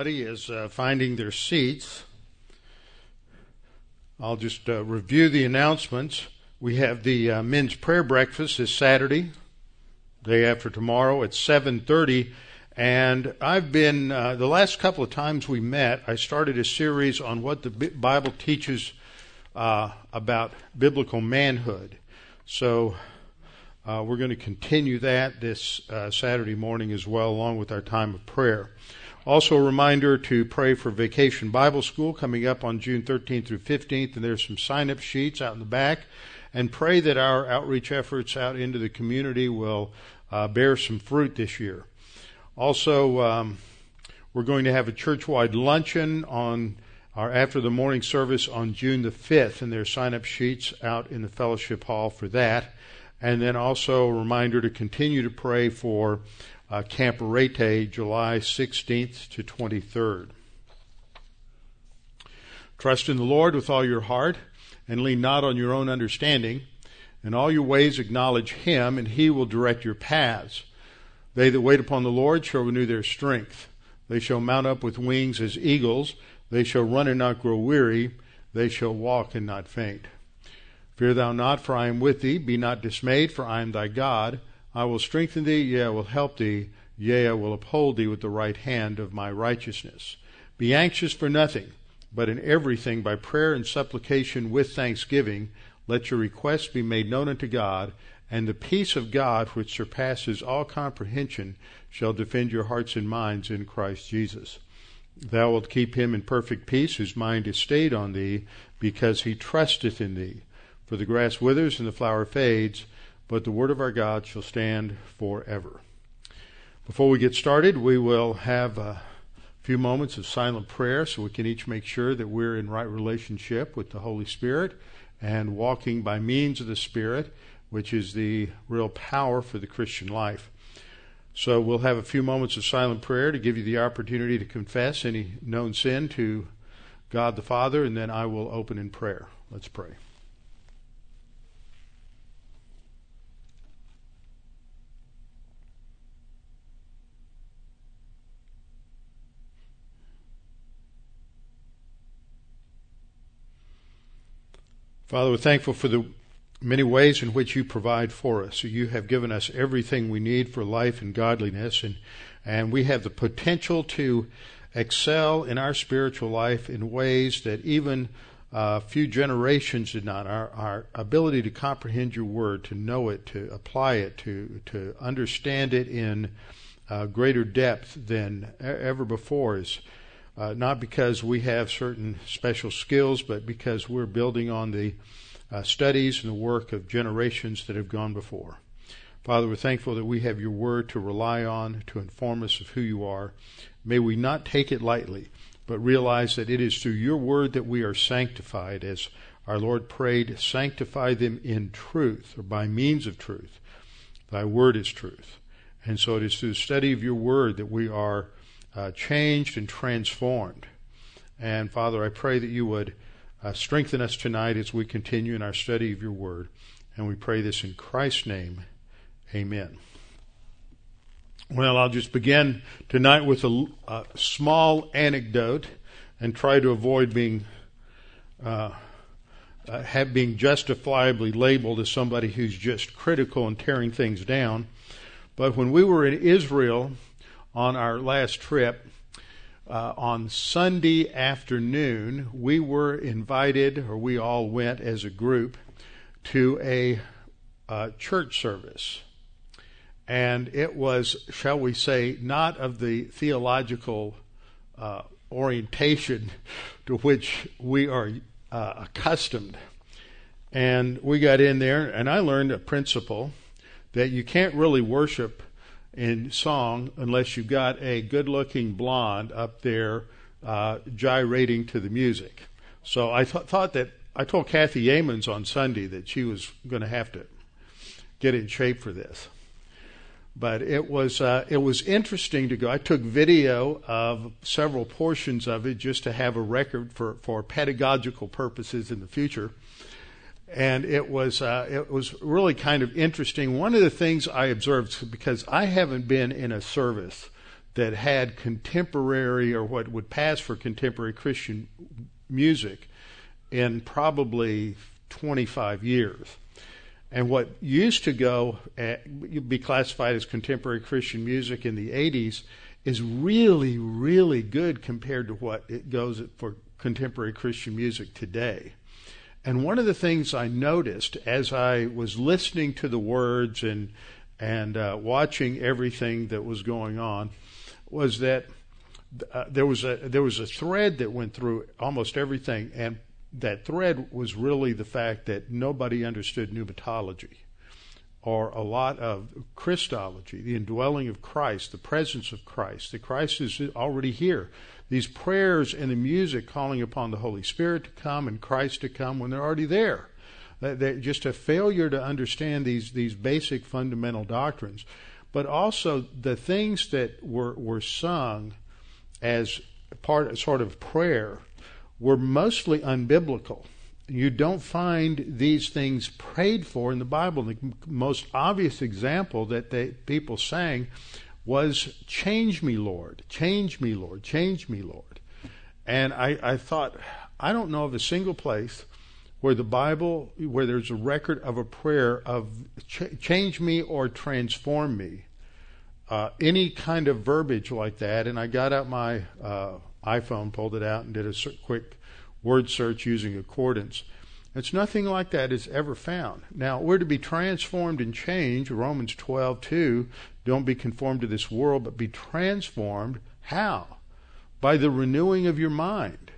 Everybody is uh, finding their seats. I'll just uh, review the announcements. We have the uh, men's prayer breakfast this Saturday, day after tomorrow at 7:30, and I've been uh, the last couple of times we met. I started a series on what the Bible teaches uh, about biblical manhood. So uh, we're going to continue that this Saturday morning as well, along with our time of prayer. Also, a reminder to pray for Vacation Bible School coming up on June 13th through 15th, and there's some sign up sheets out in the back. And pray that our outreach efforts out into the community will uh, bear some fruit this year. Also, um, we're going to have a church-wide luncheon on our after the morning service on June the 5th, and there's sign up sheets out in the fellowship hall for that. And then also a reminder to continue to pray for uh, Camp Arete, July 16th to 23rd. Trust in the Lord with all your heart and lean not on your own understanding. In all your ways acknowledge Him, and He will direct your paths. They that wait upon the Lord shall renew their strength. They shall mount up with wings as eagles. They shall run and not grow weary. They shall walk and not faint. Fear thou not, for I am with thee. Be not dismayed, for I am thy God. I will strengthen thee, yea, I will help thee, yea, I will uphold thee with the right hand of my righteousness. Be anxious for nothing, but in everything by prayer and supplication with thanksgiving, let your requests be made known unto God, and the peace of God, which surpasses all comprehension, shall defend your hearts and minds in Christ Jesus. Thou wilt keep him in perfect peace, whose mind is stayed on thee, because he trusteth in thee. For the grass withers and the flower fades, but the word of our God shall stand forever. Before we get started, we will have a few moments of silent prayer so we can each make sure that we're in right relationship with the Holy Spirit and walking by means of the Spirit, which is the real power for the Christian life. So we'll have a few moments of silent prayer to give you the opportunity to confess any known sin to God the Father, and then I will open in prayer. Let's pray. Father, we're thankful for the many ways in which you provide for us. You have given us everything we need for life and godliness, and, and we have the potential to excel in our spiritual life in ways that even a uh, few generations did not. Our, our ability to comprehend your word, to know it, to apply it, to, to understand it in uh, greater depth than ever before is uh, not because we have certain special skills, but because we're building on the uh, studies and the work of generations that have gone before. Father, we're thankful that we have your word to rely on to inform us of who you are. May we not take it lightly, but realize that it is through your word that we are sanctified, as our Lord prayed, sanctify them in truth, or by means of truth. Thy word is truth. And so it is through the study of your word that we are uh, changed and transformed. And Father, I pray that you would uh, strengthen us tonight as we continue in our study of your word. And we pray this in Christ's name. Amen. Well, I'll just begin tonight with a, a small anecdote and try to avoid being uh, uh, have being justifiably labeled as somebody who's just critical and tearing things down. But when we were in Israel on our last trip, uh, on Sunday afternoon, we were invited, or we all went as a group, to a uh, church service. And it was, shall we say, not of the theological uh, orientation to which we are uh, accustomed. And we got in there, and I learned a principle that you can't really worship in song unless you've got a good looking blonde up there uh, gyrating to the music. So I th- thought that I told Kathy Yeamans on Sunday that she was going to have to get in shape for this. But it was uh, it was interesting to go. I took video of several portions of it just to have a record for, for pedagogical purposes in the future and it was uh, it was really kind of interesting. One of the things I observed because I haven't been in a service that had contemporary or what would pass for contemporary Christian music in probably 25 years. And what used to go at, be classified as contemporary Christian music in the 80s is really, really good compared to what it goes for contemporary Christian music today. And one of the things I noticed as I was listening to the words and and uh, watching everything that was going on was that uh, there was a there was a thread that went through almost everything, and that thread was really the fact that nobody understood pneumatology or a lot of Christology, the indwelling of Christ, the presence of Christ, that Christ is already here. These prayers and the music calling upon the Holy Spirit to come and Christ to come when they're already there. Just a failure to understand these these basic fundamental doctrines, but also the things that were were sung as part sort of prayer were mostly unbiblical. You don't find these things prayed for in the Bible. The most obvious example that they, people sang was, Change me, Lord, change me, Lord, change me, Lord. And I, I thought, I don't know of a single place where the Bible, where there's a record of a prayer of ch- change me or transform me. Uh, any kind of verbiage like that, and I got out my uh, iPhone, pulled it out, and did a quick word search using Accordance. It's nothing like that is ever found. Now, we're to be transformed and changed. Romans 12, 2. Don't be conformed to this world, but be transformed. How? By the renewing of your mind.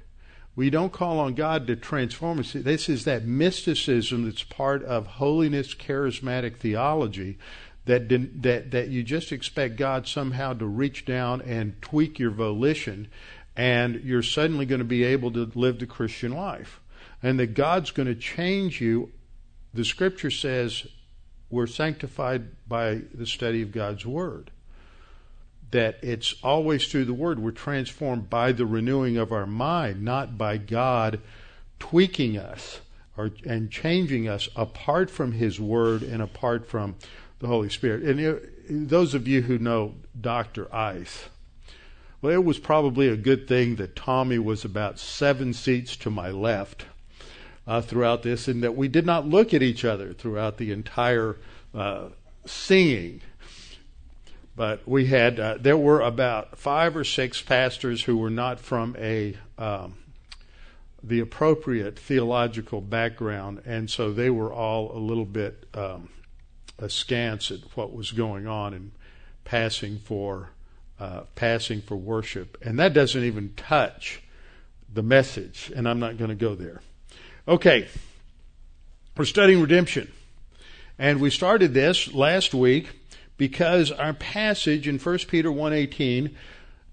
We don't call on God to transform us. This is that mysticism that's part of holiness charismatic theology that, that, that you just expect God somehow to reach down and tweak your volition and you're suddenly going to be able to live the Christian life. And that God's going to change you. The scripture says we're sanctified by the study of God's Word. That it's always through the Word. We're transformed by the renewing of our mind, not by God tweaking us or, and changing us apart from His Word and apart from the Holy Spirit. And it, those of you who know Dr. Ice, well, it was probably a good thing that Tommy was about seven seats to my left uh, throughout this, and that we did not look at each other throughout the entire uh, singing. But we had, uh, there were about five or six pastors who were not from a um, the appropriate theological background, and so they were all a little bit um, askance at what was going on and passing for uh, passing for worship. And that doesn't even touch the message, and I'm not going to go there. Okay, we're studying redemption. And we started this last week because our passage in 1 Peter 1:18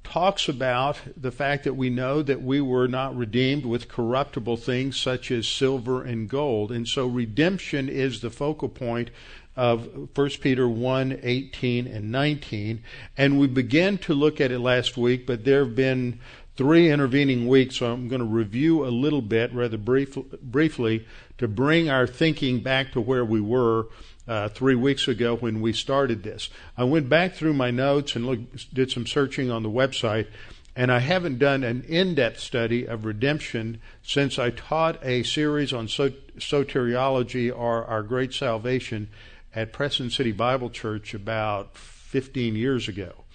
talks about the fact that we know that we were not redeemed with corruptible things such as silver and gold. And so redemption is the focal point of 1 Peter 1 18 and 19. And we began to look at it last week, but there have been three intervening weeks, so I'm going to review a little bit, rather brief, briefly, to bring our thinking back to where we were uh, three weeks ago when we started this. I went back through my notes and looked, did some searching on the website, and I haven't done an in depth study of redemption since I taught a series on soteriology or our great salvation at Preston City Bible Church about 15 years ago.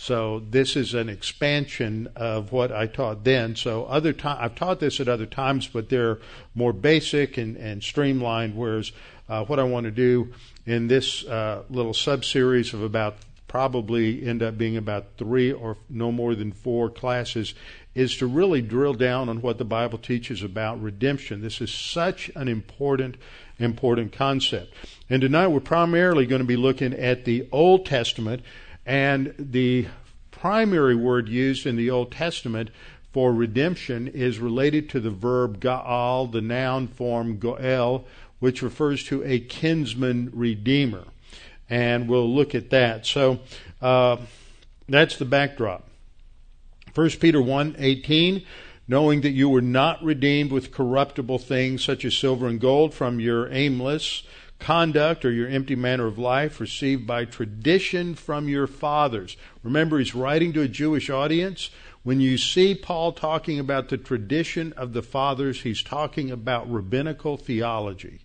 So this is an expansion of what I taught then. So other time I've taught this at other times, but they're more basic and, and streamlined. Whereas uh, what I want to do in this uh, little sub series of about probably end up being about three or no more than four classes is to really drill down on what the Bible teaches about redemption. This is such an important, important concept. And tonight we're primarily going to be looking at the Old Testament and the primary word used in the Old Testament for redemption is related to the verb gaal, the noun form goel, which refers to a kinsman redeemer. And we'll look at that. So uh, that's the backdrop. 1 Peter 1 18, knowing that you were not redeemed with corruptible things such as silver and gold from your aimless conduct or your empty manner of life received by tradition from your fathers. Remember, he's writing to a Jewish audience. When you see Paul talking about the tradition of the fathers, he's talking about rabbinical theology.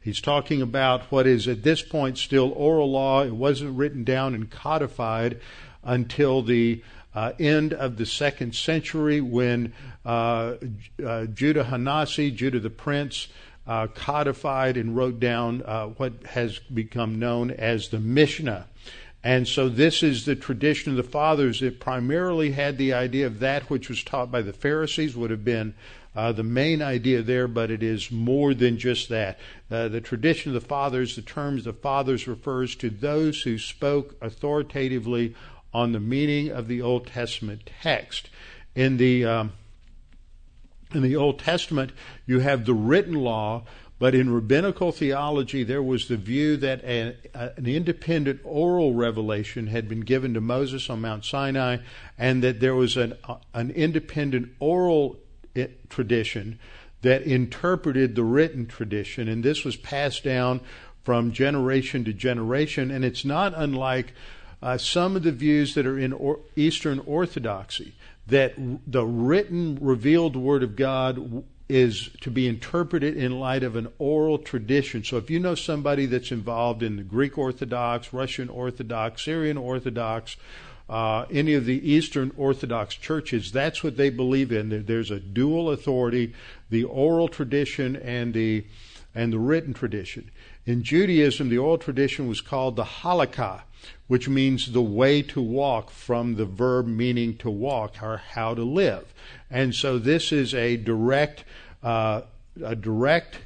He's talking about what is at this point still oral law. It wasn't written down and codified until the uh, end of the second century when uh, uh, Judah Hanasi, Judah the Prince, uh, codified and wrote down uh, what has become known as the Mishnah. And so this is the tradition of the fathers. It primarily had the idea of that which was taught by the Pharisees would have been uh, the main idea there, but it is more than just that. Uh, the tradition of the fathers, the terms the fathers refers to those who spoke authoritatively on the meaning of the Old Testament text. In the um, in the Old Testament, you have the written law, but in rabbinical theology, there was the view that a, an independent oral revelation had been given to Moses on Mount Sinai, and that there was an, an independent oral eh, tradition that interpreted the written tradition, and this was passed down from generation to generation. And it's not unlike uh, some of the views that are in or- Eastern Orthodoxy that the written, revealed Word of God is to be interpreted in light of an oral tradition. So if you know somebody that's involved in the Greek Orthodox, Russian Orthodox, Syrian Orthodox, uh, any of the Eastern Orthodox churches, that's what they believe in. There's a dual authority, the oral tradition and the and the written tradition. In Judaism, the oral tradition was called the halakha, which means the way to walk from the verb meaning to walk or how to live. And so this is a direct, uh, a direct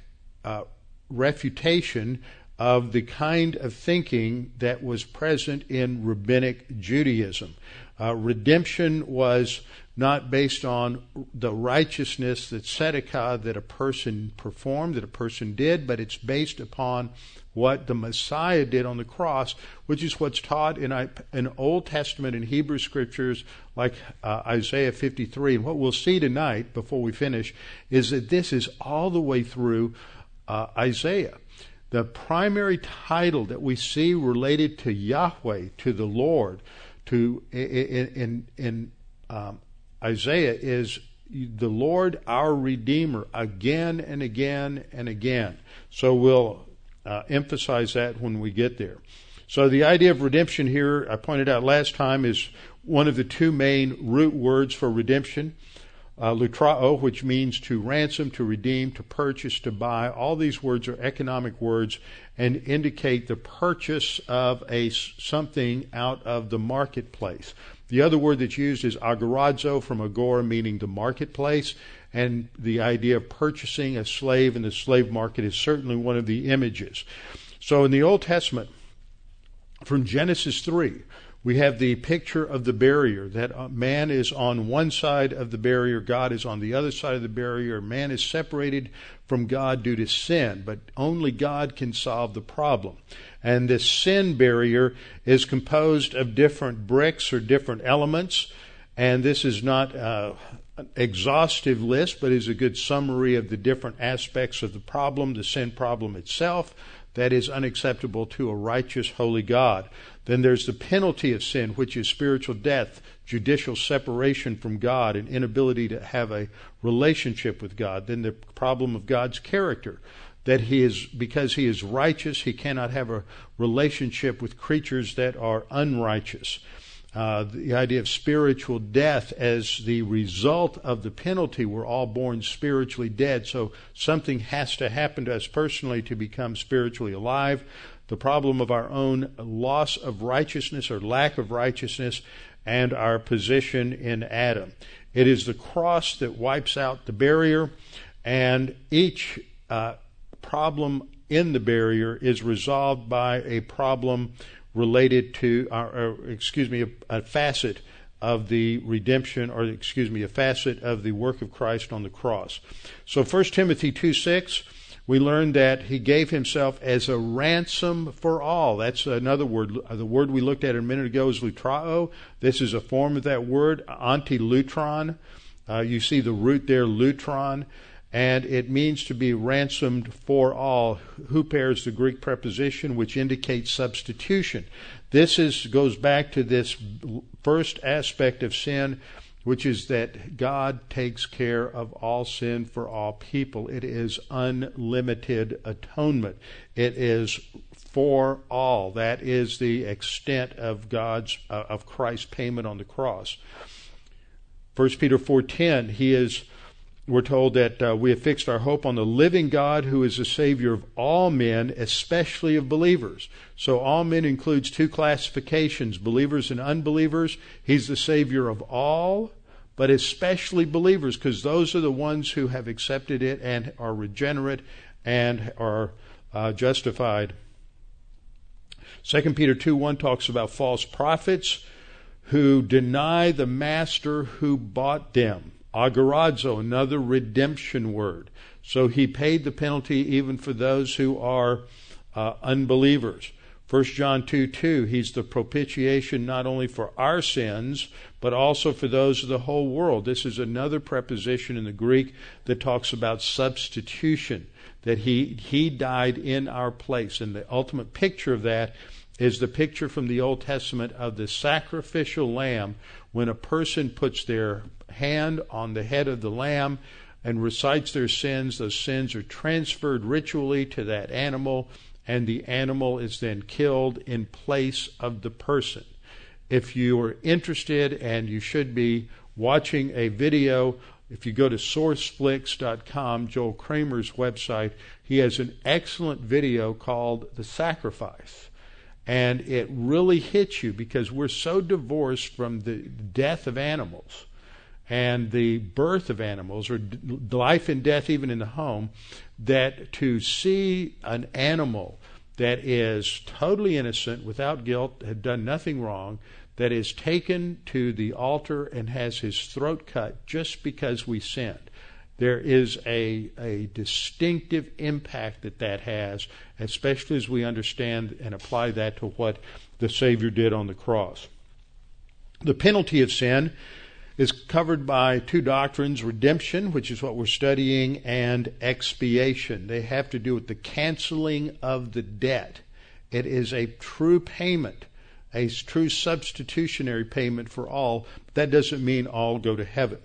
uh, refutation of the kind of thinking that was present in rabbinic Judaism. Uh, redemption was not based on the righteousness that tzedakah that a person performed, that a person did, but it's based upon what the Messiah did on the cross, which is what's taught in an Old Testament and Hebrew scriptures like uh, Isaiah 53. And what we'll see tonight before we finish is that this is all the way through uh, Isaiah. The primary title that we see related to Yahweh, to the Lord, to in in, in um, Isaiah is the Lord our Redeemer again and again and again. So we'll uh, emphasize that when we get there. So the idea of redemption here, I pointed out last time, is one of the two main root words for redemption. Uh, lutrao, which means to ransom, to redeem, to purchase, to buy. All these words are economic words and indicate the purchase of a something out of the marketplace. The other word that's used is agorazo from agora, meaning the marketplace and the idea of purchasing a slave in the slave market is certainly one of the images. So in the Old Testament, from Genesis 3, we have the picture of the barrier that man is on one side of the barrier, God is on the other side of the barrier. Man is separated from God due to sin, but only God can solve the problem. And this sin barrier is composed of different bricks or different elements. And this is not uh, exhaustive list, but is a good summary of the different aspects of the problem, the sin problem itself, that is unacceptable to a righteous, holy God. Then there's the penalty of sin, which is spiritual death, judicial separation from God, and inability to have a relationship with God. Then the problem of God's character, that he is, because he is righteous, he cannot have a relationship with creatures that are unrighteous uh, the idea of spiritual death as the result of the penalty. We're all born spiritually dead, so something has to happen to us personally to become spiritually alive. The problem of our own loss of righteousness or lack of righteousness and our position in Adam. It is the cross that wipes out the barrier, and each uh, problem in the barrier is resolved by a problem related to, our, or excuse me, a, a facet of the redemption, or excuse me, a facet of the work of Christ on the cross. So 1 Timothy 2 6, we learn that he gave himself as a ransom for all. That's another word. The word we looked at a minute ago is lutrao. This is a form of that word, antilutron. Uh, you see the root there, lutron. and it means to be ransomed for all. Huper is the Greek preposition which indicates substitution. This is goes back to this first aspect of sin, which is that God takes care of all sin for all people. It is unlimited atonement. It is for all. That is the extent of God's uh, of Christ's payment on the cross. 1 Peter 4:10 he is we're told that uh, we have fixed our hope on the living God who is the Savior of all men, especially of believers. So, all men includes two classifications believers and unbelievers. He's the Savior of all, but especially believers, because those are the ones who have accepted it and are regenerate and are uh, justified. 2 Peter 2 1 talks about false prophets who deny the master who bought them. Agorazo, another redemption word. So he paid the penalty even for those who are uh, unbelievers. 1 John 2 2, he's the propitiation not only for our sins, but also for those of the whole world. This is another preposition in the Greek that talks about substitution, that he, he died in our place. And the ultimate picture of that is the picture from the Old Testament of the sacrificial lamb when a person puts their hand on the head of the lamb and recites their sins, those sins are transferred ritually to that animal, and the animal is then killed in place of the person. If you are interested, and you should be, watching a video, if you go to sourceflix.com, Joel Kramer's website, he has an excellent video called The Sacrifice. And it really hits you because we're so divorced from the death of animals and the birth of animals, or life and death even in the home, that to see an animal that is totally innocent, without guilt, had done nothing wrong, that is taken to the altar and has his throat cut just because we sinned. There is a, a distinctive impact that that has, especially as we understand and apply that to what the Savior did on the cross. The penalty of sin is covered by two doctrines redemption, which is what we're studying, and expiation. They have to do with the canceling of the debt. It is a true payment, a true substitutionary payment for all. But that doesn't mean all go to heaven.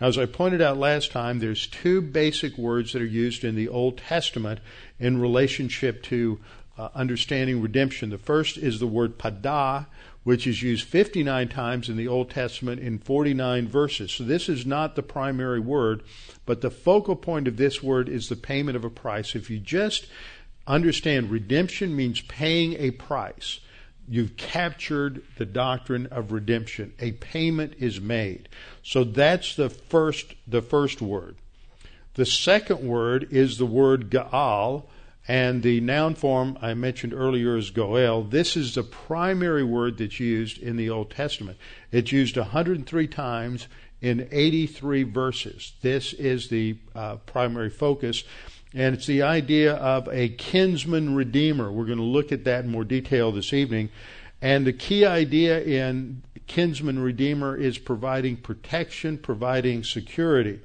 Now, as I pointed out last time, there's two basic words that are used in the Old Testament in relationship to uh, understanding redemption. The first is the word pada, which is used 59 times in the Old Testament in 49 verses. So this is not the primary word, but the focal point of this word is the payment of a price. If you just understand redemption means paying a price, you've captured the doctrine of redemption. A payment is made. So that's the first the first word. The second word is the word Gaal, and the noun form I mentioned earlier is goel. This is the primary word that's used in the Old Testament. It's used 103 times in 83 verses. This is the uh, primary focus. And it's the idea of a kinsman redeemer. We're going to look at that in more detail this evening. And the key idea in kinsman redeemer is providing protection, providing security.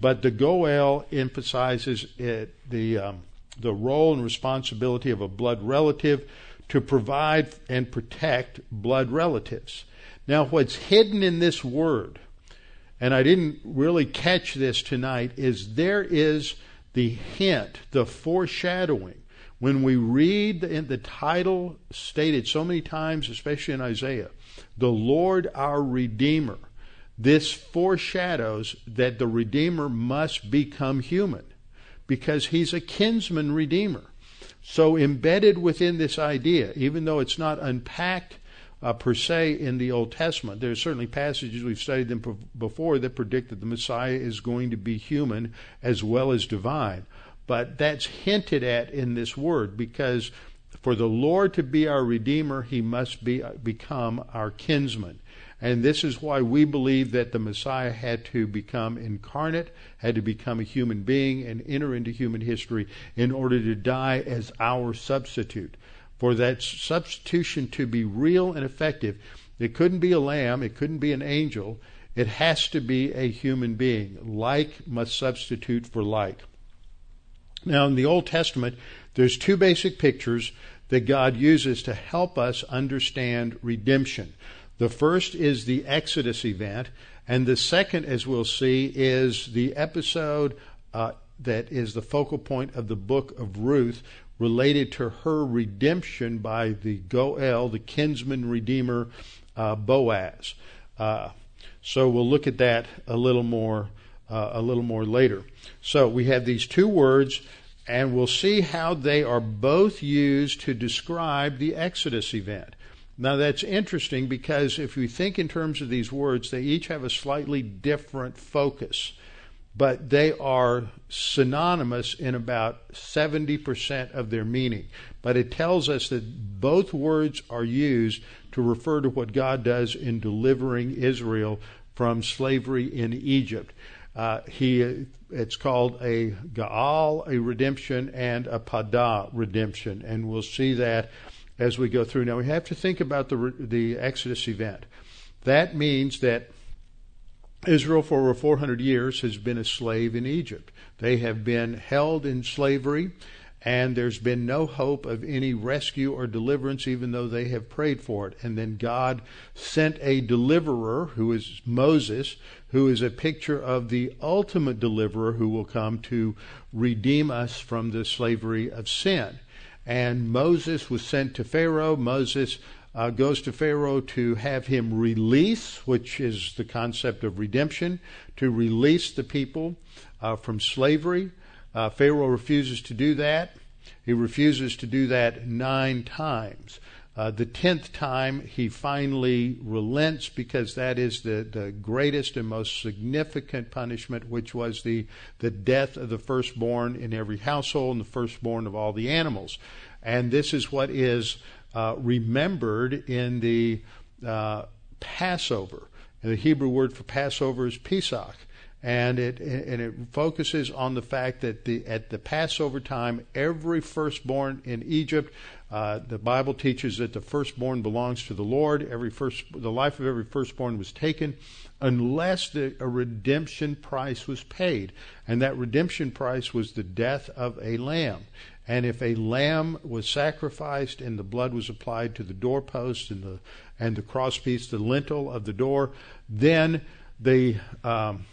But the Goel emphasizes it, the um, the role and responsibility of a blood relative to provide and protect blood relatives. Now, what's hidden in this word, and I didn't really catch this tonight, is there is the hint, the foreshadowing. When we read the, the title stated so many times, especially in Isaiah, the Lord our Redeemer, this foreshadows that the Redeemer must become human because he's a kinsman redeemer. So, embedded within this idea, even though it's not unpacked uh, per se in the Old Testament, there are certainly passages we've studied them before that predict that the Messiah is going to be human as well as divine. But that's hinted at in this word because for the Lord to be our Redeemer, he must be, uh, become our kinsman. And this is why we believe that the Messiah had to become incarnate, had to become a human being and enter into human history in order to die as our substitute. For that substitution to be real and effective, it couldn't be a lamb, it couldn't be an angel, It has to be a human being. Like must substitute for like. Now, in the Old Testament, there's two basic pictures that God uses to help us understand redemption. The first is the Exodus event, and the second, as we'll see, is the episode uh, that is the focal point of the book of Ruth related to her redemption by the Goel, the kinsman redeemer uh, Boaz. Uh, so we'll look at that a little more uh, a little more later. So we have these two words, and we'll see how they are both used to describe the Exodus event. Now that's interesting because if we think in terms of these words, they each have a slightly different focus, but they are synonymous in about 70% of their meaning. But it tells us that both words are used to refer to what God does in delivering Israel from slavery in Egypt. Uh, he, it's called a Gaal, a redemption, and a Pada redemption, and we'll see that as we go through. Now, we have to think about the, the Exodus event. That means that Israel, for over 400 years, has been a slave in Egypt. They have been held in slavery, and there's been no hope of any rescue or deliverance, even though they have prayed for it. And then God sent a deliverer, who is Moses, who is a picture of the ultimate deliverer who will come to redeem us from the slavery of sin and Moses was sent to Pharaoh. Moses uh, goes to Pharaoh to have him release, which is the concept of redemption, to release the people uh, from slavery. Uh, Pharaoh refuses to do that. He refuses to do that nine times. Uh, the tenth time, he finally relents because that is the, the greatest and most significant punishment, which was the, the death of the firstborn in every household and the firstborn of all the animals. And this is what is uh, remembered in the uh, Passover. And the Hebrew word for Passover is Pesach and it and it focuses on the fact that the at the Passover time, every firstborn in Egypt, uh, the Bible teaches that the firstborn belongs to the Lord. Every first, the life of every firstborn was taken, unless the, a redemption price was paid, and that redemption price was the death of a lamb. And if a lamb was sacrificed and the blood was applied to the doorpost and the and the crosspiece, the lintel of the door, then the um,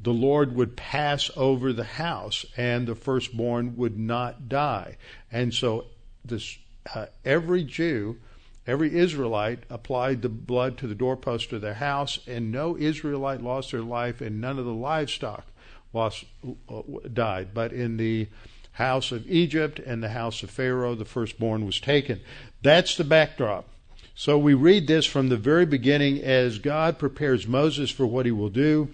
the Lord would pass over the house and the firstborn would not die. And so this, uh, every Jew, every Israelite applied the blood to the doorpost of their house, and no Israelite lost their life, and none of the livestock lost, uh, died. But in the house of Egypt and the house of Pharaoh, the firstborn was taken. That's the backdrop. So we read this from the very beginning as God prepares Moses for what he will do.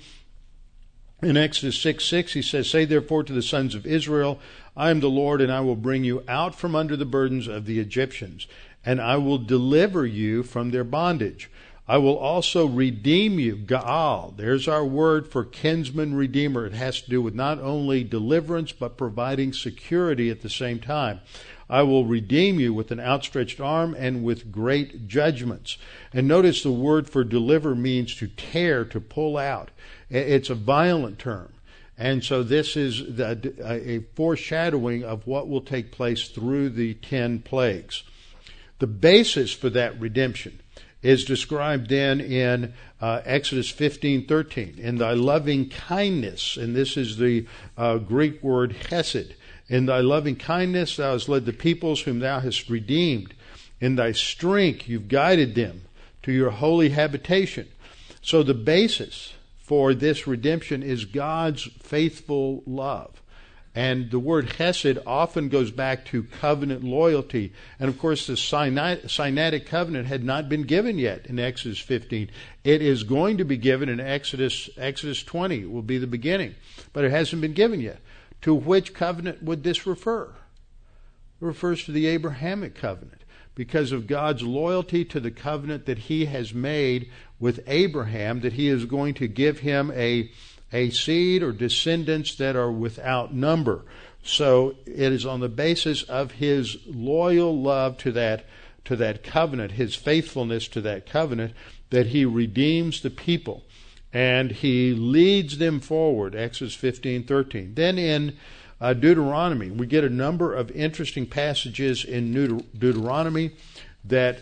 In Exodus 6 6, he says, Say therefore to the sons of Israel, I am the Lord, and I will bring you out from under the burdens of the Egyptians, and I will deliver you from their bondage. I will also redeem you. Gaal. There's our word for kinsman redeemer. It has to do with not only deliverance, but providing security at the same time. I will redeem you with an outstretched arm and with great judgments. And notice the word for deliver means to tear, to pull out. It's a violent term. And so this is the, a foreshadowing of what will take place through the ten plagues. The basis for that redemption is described then in uh, Exodus 15:13. In thy loving kindness, and this is the uh, Greek word hesed. In thy loving kindness thou hast led the peoples whom thou hast redeemed. In thy strength you've guided them to your holy habitation. So the basis for this redemption is God's faithful love. And the word hesed often goes back to covenant loyalty. And of course, the Sinaitic covenant had not been given yet in Exodus 15. It is going to be given in Exodus, Exodus 20, will be the beginning. But it hasn't been given yet. To which covenant would this refer? It refers to the Abrahamic covenant because of God's loyalty to the covenant that he has made with Abraham, that he is going to give him a, a seed or descendants that are without number. So it is on the basis of his loyal love to that, to that covenant, his faithfulness to that covenant, that he redeems the people. and he leads them forward. Exodus 15, 13. Then in uh, Deuteronomy, we get a number of interesting passages in Deuteronomy that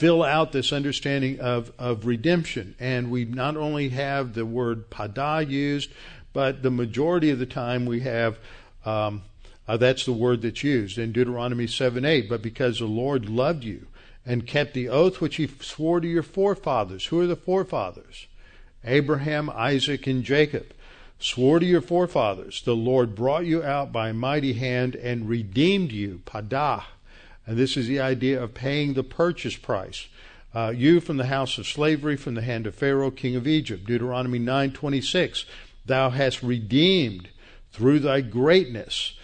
fill out this understanding of, of redemption. And we not only have the word pada used, but the majority of the time we have um, uh, that's the word that's used in Deuteronomy 7 8. But because the Lord loved you and kept the oath which he swore to your forefathers. Who are the forefathers? Abraham, Isaac, and Jacob. Swore to your forefathers, the Lord brought you out by mighty hand and redeemed you, padah, and this is the idea of paying the purchase price. Uh, you from the house of slavery, from the hand of Pharaoh, king of Egypt. Deuteronomy 9:26. Thou hast redeemed through thy greatness.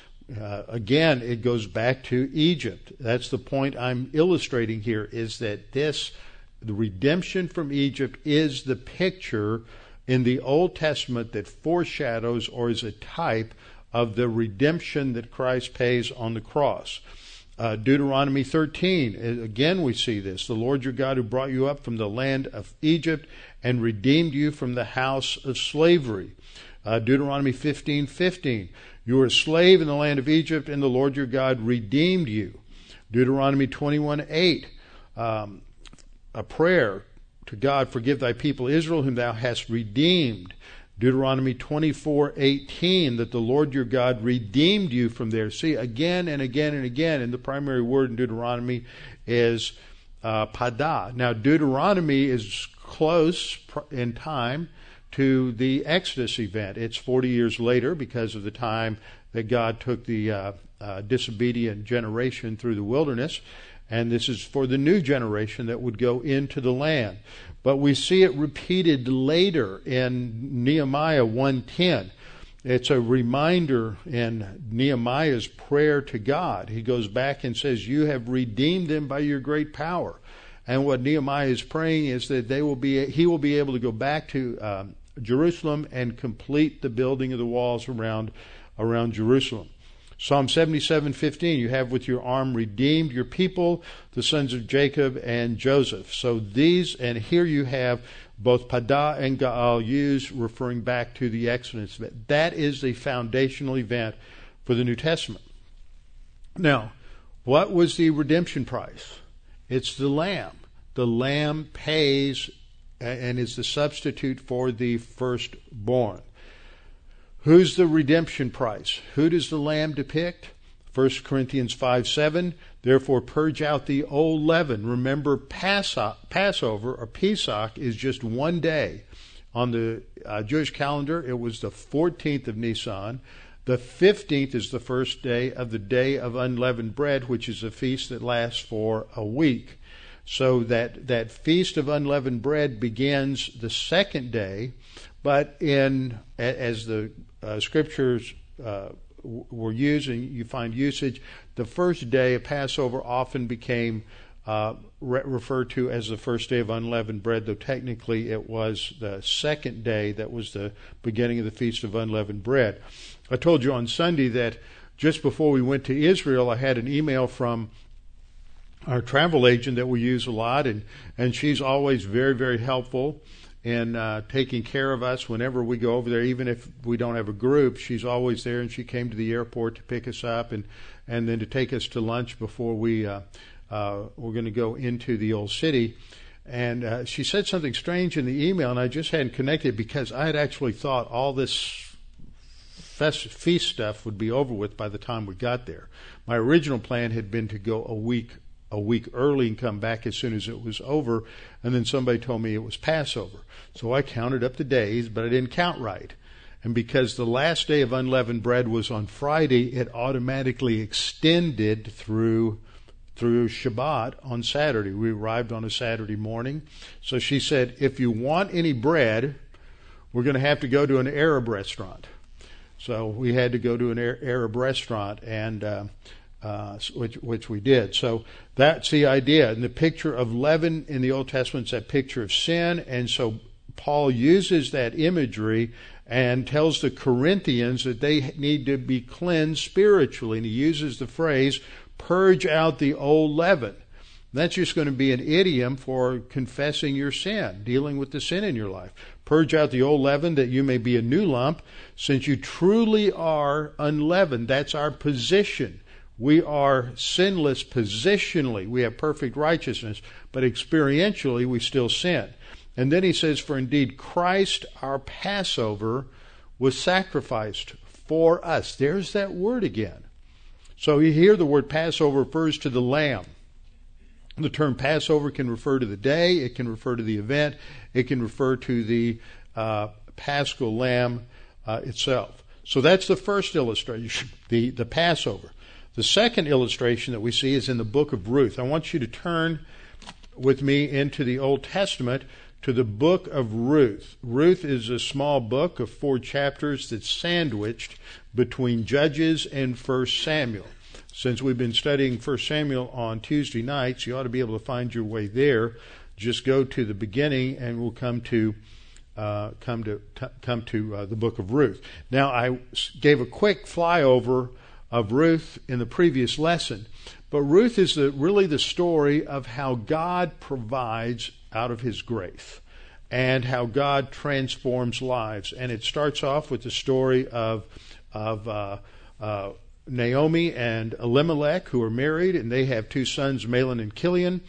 Uh, again, it goes back to Egypt. That's the point I'm illustrating here. Is that this the redemption from Egypt is the picture in the Old Testament that foreshadows or is a type of the redemption that Christ pays on the cross. Uh, Deuteronomy 13, uh, again we see this. The Lord your God who brought you up from the land of Egypt and redeemed you from the house of slavery. Uh, Deuteronomy 15, 15. You were a slave in the land of Egypt, and the Lord your God redeemed you. Deuteronomy 21, 8. Um, a prayer to God, forgive thy people Israel, whom thou hast redeemed. Deuteronomy 24:18 that the Lord your God redeemed you from there. See again and again and again, and the primary word in Deuteronomy is uh, pada. Now Deuteronomy is close in time to the Exodus event. It's 40 years later because of the time that God took the uh, uh, disobedient generation through the wilderness, and this is for the new generation that would go into the land. But we see it repeated later in Nehemiah 1:10. It's a reminder in Nehemiah's prayer to God. He goes back and says, "You have redeemed them by your great power." And what Nehemiah is praying is that they will be, he will be able to go back to um, Jerusalem and complete the building of the walls around around Jerusalem. Psalm 77:15 you have with your arm redeemed your people the sons of Jacob and Joseph. So these and here you have both Pada and Gaal used referring back to the Exodus. That is the foundational event for the New Testament. Now, what was the redemption price? It's the lamb. The lamb pays and is the substitute for the firstborn. Who's the redemption price? Who does the lamb depict? 1 Corinthians 5 7. Therefore, purge out the old leaven. Remember, Passover or Pesach is just one day. On the uh, Jewish calendar, it was the 14th of Nisan. The 15th is the first day of the Day of Unleavened Bread, which is a feast that lasts for a week. So that, that Feast of Unleavened Bread begins the second day, but in as the uh, scriptures uh, were used, and you find usage, the first day of Passover often became uh, re- referred to as the first day of unleavened bread, though technically it was the second day that was the beginning of the Feast of Unleavened Bread. I told you on Sunday that just before we went to Israel, I had an email from our travel agent that we use a lot, and, and she's always very, very helpful in uh, taking care of us whenever we go over there, even if we don't have a group. She's always there, and she came to the airport to pick us up and and then to take us to lunch before we uh, uh, we're going to go into the old city. And uh, she said something strange in the email, and I just hadn't connected because I had actually thought all this fest, feast stuff would be over with by the time we got there. My original plan had been to go a week a week early and come back as soon as it was over. And then somebody told me it was Passover. So I counted up the days, but I didn't count right. And because the last day of unleavened bread was on Friday, it automatically extended through through Shabbat on Saturday. We arrived on a Saturday morning. So she said, if you want any bread, we're going to have to go to an Arab restaurant. So we had to go to an Arab restaurant, and uh, uh, which which we did. So that's the idea. And the picture of leaven in the Old Testament is that picture of sin, and so Paul uses that imagery and tells the Corinthians that they need to be cleansed spiritually, and he uses the phrase "purge out the old leaven." That's just going to be an idiom for confessing your sin, dealing with the sin in your life. Purge out the old leaven that you may be a new lump, since you truly are unleavened. That's our position. We are sinless positionally. We have perfect righteousness, but experientially we still sin. And then he says, For indeed Christ our Passover was sacrificed for us. There's that word again. So hear the word Passover refers to the lamb. The term Passover can refer to the day, it can refer to the event, it can refer to the uh, paschal lamb uh, itself. So that's the first illustration, the, the Passover. The second illustration that we see is in the book of Ruth. I want you to turn with me into the Old Testament to the book of Ruth. Ruth is a small book of four chapters that's sandwiched between Judges and First Samuel. Since we've been studying First Samuel on Tuesday nights, you ought to be able to find your way there. Just go to the beginning, and we'll come to uh, come to t- come to uh, the book of Ruth. Now, I gave a quick flyover of Ruth in the previous lesson, but Ruth is the, really the story of how God provides out of His grace and how God transforms lives. And it starts off with the story of of uh, uh, Naomi and Elimelech, who are married, and they have two sons, Mahlon and Chilion.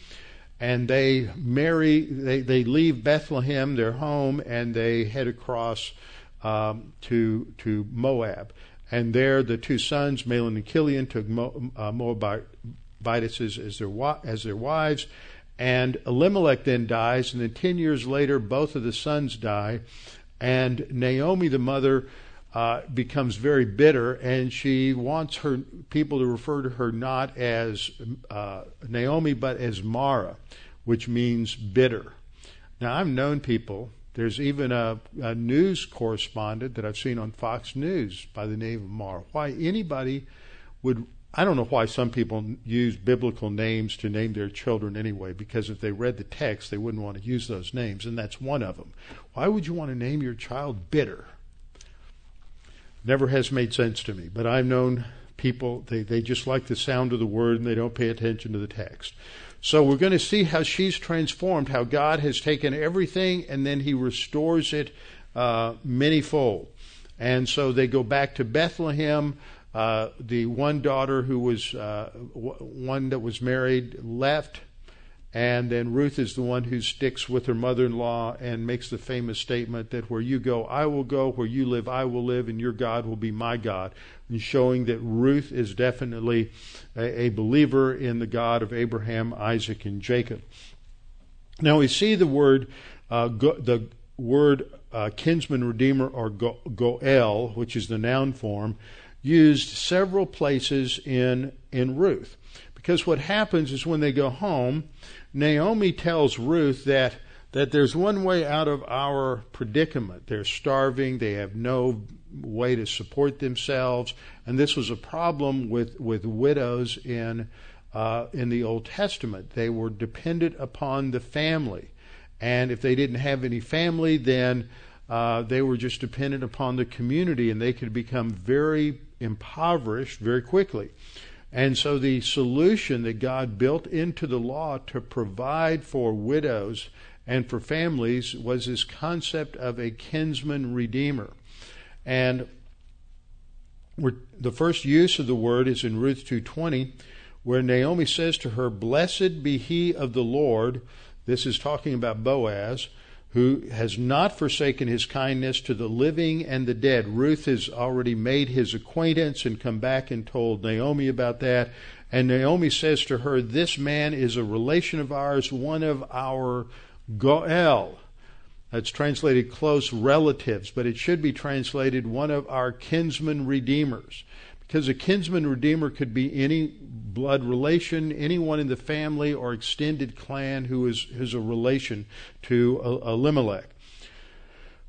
And they marry, they, they leave Bethlehem, their home, and they head across um, to, to Moab. And there, the two sons, Mahlon and Chilion, took uh, Moabites as their, as their wives. And Elimelech then dies, and then 10 years later, both of the sons die. And Naomi, the mother, uh, becomes very bitter, and she wants her people to refer to her not as uh, Naomi but as Mara, which means bitter. Now I've known people. There's even a, a news correspondent that I've seen on Fox News by the name of Mara. Why anybody would I don't know why some people use biblical names to name their children anyway, because if they read the text, they wouldn't want to use those names, and that's one of them. Why would you want to name your child bitter? never has made sense to me. But I've known people, they, they just like the sound of the word and they don't pay attention to the text. So we're going to see how she's transformed, how God has taken everything and then he restores it uh, manyfold. And so they go back to Bethlehem. Uh, the one daughter who was uh, one that was married left and then Ruth is the one who sticks with her mother in law and makes the famous statement that where you go, I will go, where you live, I will live, and your God will be my God. And showing that Ruth is definitely a, a believer in the God of Abraham, Isaac, and Jacob. Now we see the word, uh, go, the word uh, kinsman redeemer or go, goel, which is the noun form, used several places in in Ruth. Because what happens is when they go home, Naomi tells Ruth that that there's one way out of our predicament. They're starving, they have no way to support themselves, and this was a problem with, with widows in uh, in the Old Testament. They were dependent upon the family, and if they didn't have any family, then uh, they were just dependent upon the community, and they could become very impoverished very quickly. And so the solution that God built into the law to provide for widows and for families was this concept of a kinsman redeemer. And the first use of the word is in Ruth 2:20 where Naomi says to her, "Blessed be he of the Lord." This is talking about Boaz who has not forsaken his kindness to the living and the dead. Ruth has already made his acquaintance and come back and told Naomi about that. And Naomi says to her, This man is a relation of ours, one of our Goel. That's translated close relatives, but it should be translated one of our kinsman redeemers. Because a kinsman redeemer could be any blood relation, anyone in the family or extended clan who is, is a relation to Elimelech.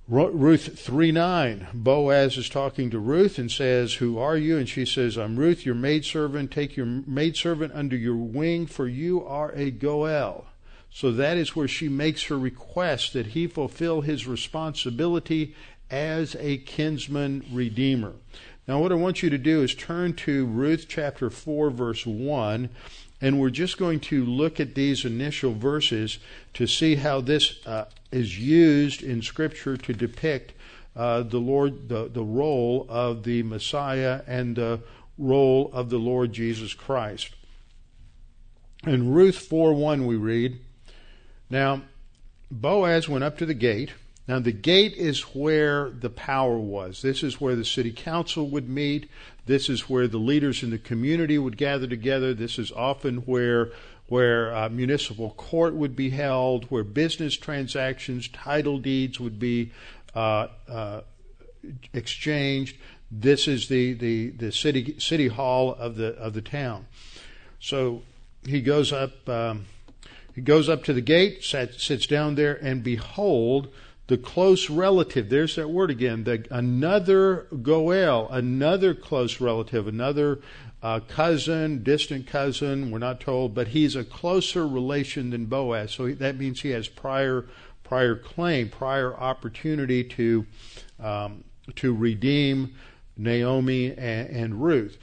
Ruth 3 9, Boaz is talking to Ruth and says, Who are you? And she says, I'm Ruth, your maidservant. Take your maidservant under your wing, for you are a Goel. So that is where she makes her request that he fulfill his responsibility as a kinsman redeemer. Now, what I want you to do is turn to Ruth chapter 4, verse 1, And we're just going to look at these initial verses to see how this uh, is used in Scripture to depict uh, the Lord, the, the role of the Messiah and the role of the Lord Jesus Christ. In Ruth 4 1, we read, Now Boaz went up to the gate. Now, the gate is where the power was. This is where the city council would meet. This is where the leaders in the community would gather together. This is often where where uh, municipal court would be held, where business transactions, title deeds would be uh, uh, exchanged. This is the, the, the city city hall of the of the town. So he goes up um, he goes up to the gate, sat, sits down there, and behold, the close relative. There's that word again. The, another Goel, another close relative, another uh, cousin, distant cousin. We're not told, but he's a closer relation than Boaz. So that means he has prior prior claim, prior opportunity to um, to redeem Naomi and, and Ruth.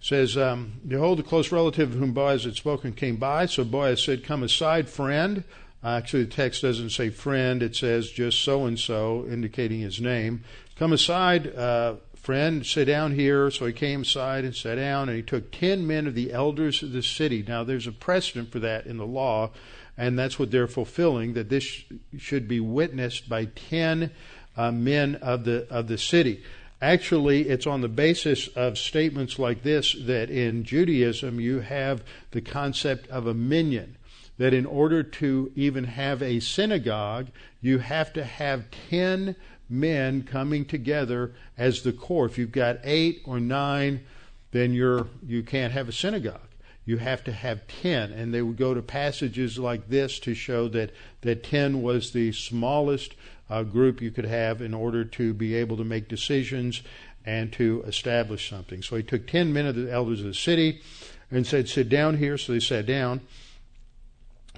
Says, um, Behold, the close relative of whom Boaz had spoken came by. So Boaz said, Come aside, friend. Actually, the text doesn't say friend, it says just so and so, indicating his name. Come aside, uh, friend, sit down here. So he came aside and sat down, and he took ten men of the elders of the city. Now, there's a precedent for that in the law and that's what they're fulfilling. That this should be witnessed by ten uh, men of the of the city. Actually, it's on the basis of statements like this that in Judaism you have the concept of a minyan. That in order to even have a synagogue, you have to have ten men coming together as the core. If you've got eight or nine, then you're you can't have a synagogue you have to have 10. And they would go to passages like this to show that, that 10 was the smallest uh, group you could have in order to be able to make decisions and to establish something. So he took 10 men of the elders of the city and said, Sit down here. So they sat down.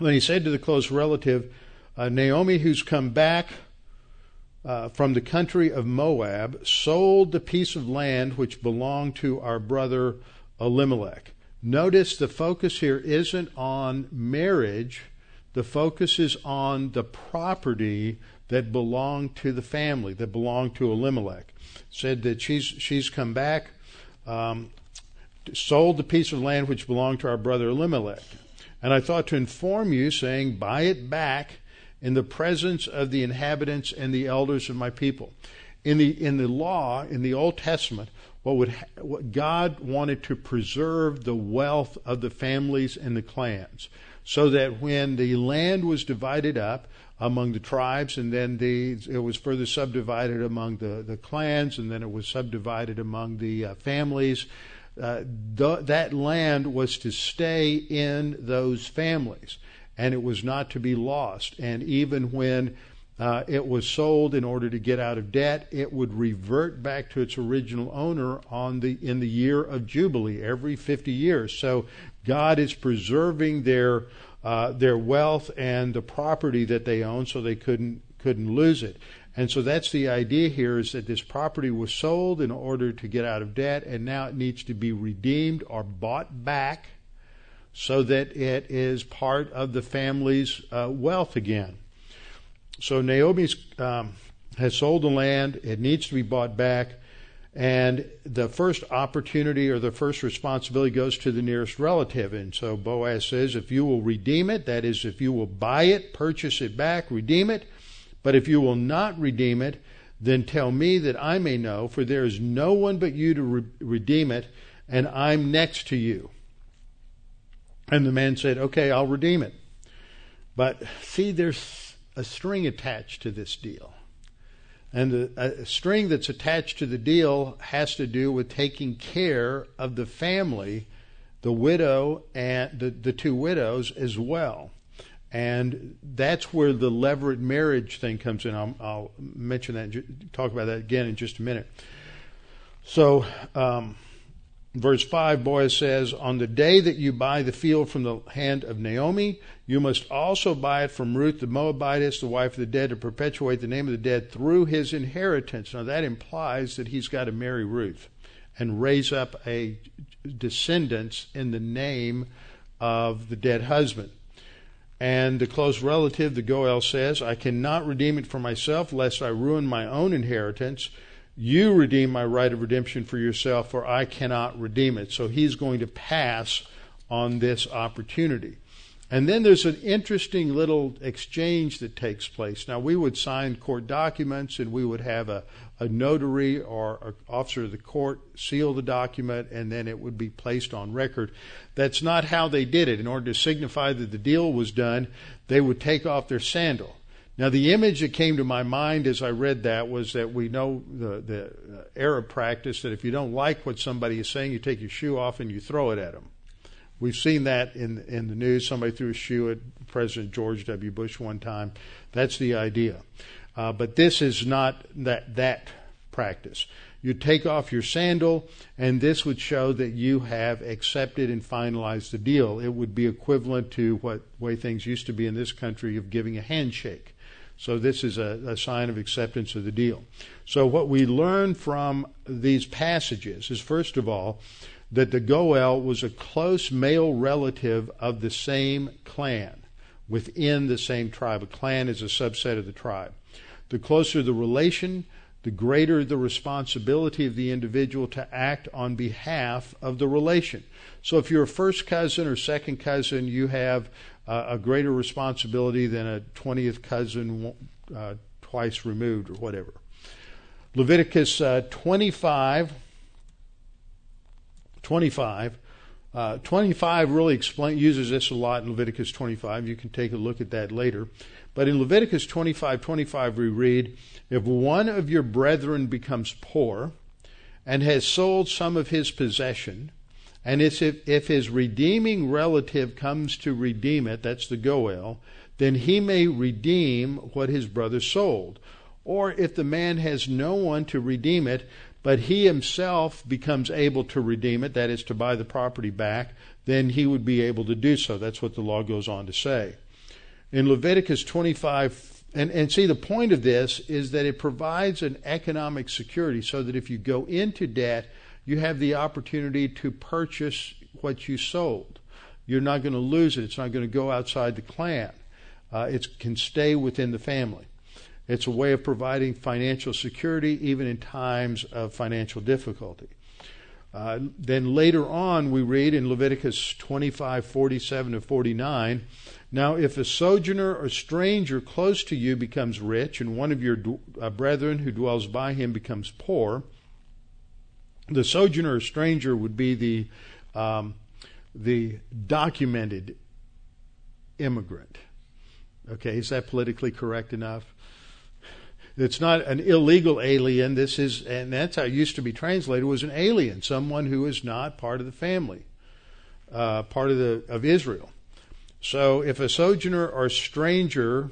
Then he said to the close relative, uh, Naomi, who's come back uh, from the country of Moab, sold the piece of land which belonged to our brother Elimelech. Notice the focus here isn't on marriage, the focus is on the property that belonged to the family, that belonged to Elimelech. Said that she's, she's come back, um, sold the piece of land which belonged to our brother Elimelech. And I thought to inform you, saying, Buy it back in the presence of the inhabitants and the elders of my people. In the, in the law, in the Old Testament, what would what God wanted to preserve the wealth of the families and the clans, so that when the land was divided up among the tribes, and then the it was further subdivided among the the clans, and then it was subdivided among the uh, families. Uh, th- that land was to stay in those families, and it was not to be lost. And even when uh, it was sold in order to get out of debt. It would revert back to its original owner on the in the year of jubilee every 50 years. So God is preserving their uh, their wealth and the property that they own, so they couldn't couldn't lose it. And so that's the idea here is that this property was sold in order to get out of debt, and now it needs to be redeemed or bought back so that it is part of the family's uh, wealth again. So Naomi um, has sold the land. It needs to be bought back. And the first opportunity or the first responsibility goes to the nearest relative. And so Boaz says, if you will redeem it, that is, if you will buy it, purchase it back, redeem it. But if you will not redeem it, then tell me that I may know, for there is no one but you to re- redeem it, and I'm next to you. And the man said, Okay, I'll redeem it. But see, there's a string attached to this deal. And the, string that's attached to the deal has to do with taking care of the family, the widow and the, the two widows as well. And that's where the levirate marriage thing comes in. I'll, I'll mention that, talk about that again in just a minute. So, um, Verse 5, Boaz says, On the day that you buy the field from the hand of Naomi, you must also buy it from Ruth the Moabitess, the wife of the dead, to perpetuate the name of the dead through his inheritance. Now that implies that he's got to marry Ruth and raise up a descendants in the name of the dead husband. And the close relative, the Goel, says, I cannot redeem it for myself, lest I ruin my own inheritance. You redeem my right of redemption for yourself, for I cannot redeem it. So he's going to pass on this opportunity. And then there's an interesting little exchange that takes place. Now, we would sign court documents and we would have a, a notary or an officer of the court seal the document and then it would be placed on record. That's not how they did it. In order to signify that the deal was done, they would take off their sandal. Now, the image that came to my mind as I read that was that we know the, the uh, Arab practice that if you don't like what somebody is saying, you take your shoe off and you throw it at them. We've seen that in in the news. Somebody threw a shoe at President George W. Bush one time. That's the idea. Uh, but this is not that that practice. You take off your sandal, and this would show that you have accepted and finalized the deal. It would be equivalent to what way things used to be in this country of giving a handshake. So this is a, a sign of acceptance of the deal. So what we learn from these passages is first of all that the Goel was a close male relative of the same clan within the same tribe. A clan is a subset of the tribe. The closer the relation, the greater the responsibility of the individual to act on behalf of the relation. So if you're a first cousin or second cousin, you have uh, a greater responsibility than a 20th cousin uh, twice removed or whatever. Leviticus uh, 25 25. Uh, 25 really explain, uses this a lot in Leviticus 25. You can take a look at that later. But in Leviticus 25 25, we read, If one of your brethren becomes poor and has sold some of his possession, and if, if his redeeming relative comes to redeem it, that's the Goel, then he may redeem what his brother sold. Or if the man has no one to redeem it, but he himself becomes able to redeem it, that is, to buy the property back, then he would be able to do so. That's what the law goes on to say. In Leviticus 25, and, and see, the point of this is that it provides an economic security so that if you go into debt, you have the opportunity to purchase what you sold. You're not going to lose it, it's not going to go outside the clan, uh, it can stay within the family. It's a way of providing financial security even in times of financial difficulty. Uh, then later on, we read in Leviticus 25, 47 to 49 Now, if a sojourner or stranger close to you becomes rich, and one of your uh, brethren who dwells by him becomes poor, the sojourner or stranger would be the, um, the documented immigrant. Okay, is that politically correct enough? It's not an illegal alien. This is, and that's how it used to be translated, was an alien, someone who is not part of the family, uh, part of the of Israel. So if a sojourner or stranger,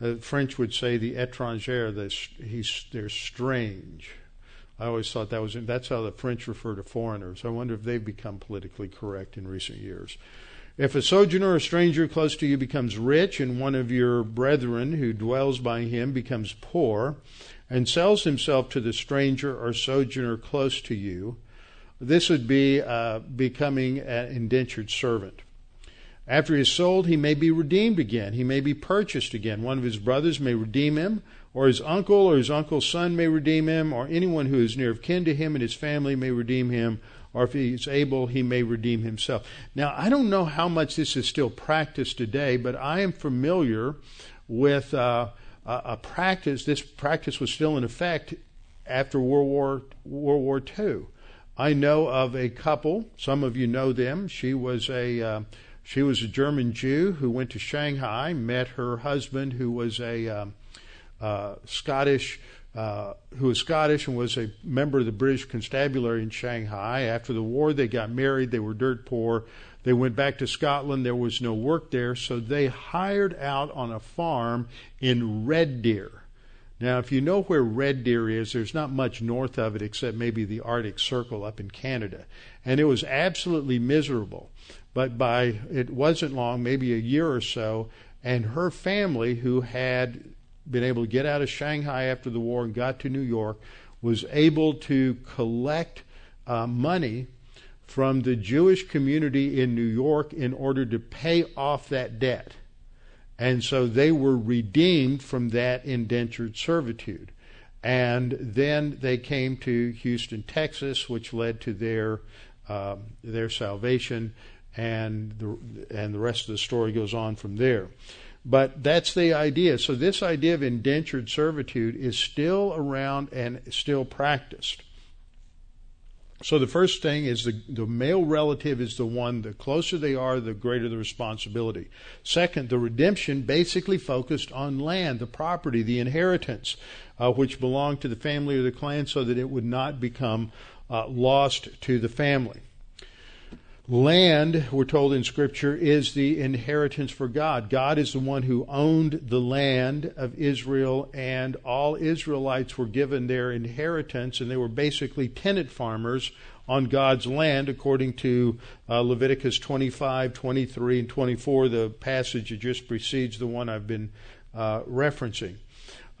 the French would say the étranger, the, he's, they're strange. I always thought that was that's how the French refer to foreigners. I wonder if they've become politically correct in recent years. If a sojourner or stranger close to you becomes rich, and one of your brethren who dwells by him becomes poor, and sells himself to the stranger or sojourner close to you, this would be uh, becoming an indentured servant. After he is sold, he may be redeemed again. He may be purchased again. One of his brothers may redeem him, or his uncle or his uncle's son may redeem him, or anyone who is near of kin to him and his family may redeem him, or if he's able, he may redeem himself. Now, I don't know how much this is still practiced today, but I am familiar with uh, a, practice. This practice was still in effect after World War World War II. I know of a couple. Some of you know them. She was a uh, she was a German Jew who went to Shanghai, met her husband, who was a um, uh, Scottish uh, who was Scottish and was a member of the British Constabulary in Shanghai. After the war, they got married. They were dirt poor. They went back to Scotland. There was no work there, so they hired out on a farm in Red Deer. Now, if you know where Red Deer is, there's not much north of it except maybe the Arctic Circle up in Canada. And it was absolutely miserable. But by, it wasn't long, maybe a year or so, and her family, who had been able to get out of Shanghai after the war and got to New York, was able to collect uh, money from the Jewish community in New York in order to pay off that debt. And so they were redeemed from that indentured servitude. And then they came to Houston, Texas, which led to their um, their salvation, and the and the rest of the story goes on from there. But that's the idea. So this idea of indentured servitude is still around and still practiced. So the first thing is the, the male relative is the one, the closer they are, the greater the responsibility. Second, the redemption basically focused on land, the property, the inheritance, uh, which belonged to the family or the clan so that it would not become uh, lost to the family. Land, we're told in Scripture, is the inheritance for God. God is the one who owned the land of Israel, and all Israelites were given their inheritance, and they were basically tenant farmers on God's land, according to uh, Leviticus 25, 23, and 24, the passage that just precedes the one I've been uh, referencing.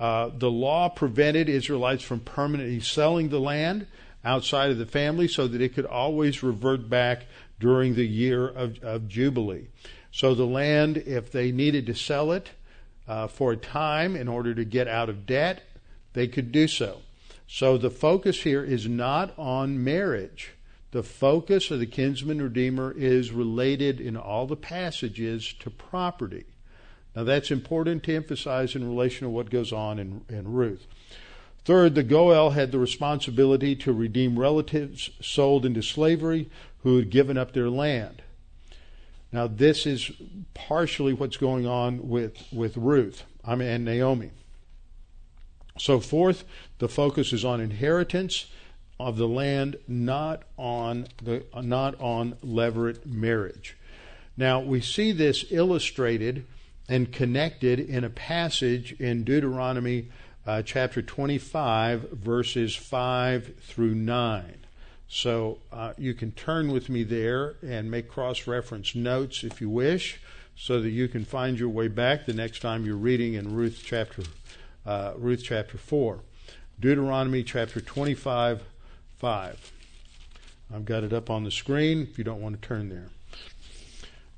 Uh, the law prevented Israelites from permanently selling the land outside of the family so that it could always revert back during the year of, of Jubilee. So the land, if they needed to sell it uh, for a time in order to get out of debt, they could do so. So the focus here is not on marriage. The focus of the kinsman redeemer is related in all the passages to property. Now that's important to emphasize in relation to what goes on in, in Ruth. Third, the Goel had the responsibility to redeem relatives sold into slavery who had given up their land. Now, this is partially what's going on with, with Ruth I mean, and Naomi. So, fourth, the focus is on inheritance of the land, not on the not on levirate marriage. Now, we see this illustrated and connected in a passage in Deuteronomy uh, chapter 25, verses 5 through 9. So uh, you can turn with me there and make cross reference notes if you wish, so that you can find your way back the next time you're reading in Ruth chapter, uh, Ruth chapter 4. Deuteronomy chapter 25, 5. I've got it up on the screen if you don't want to turn there.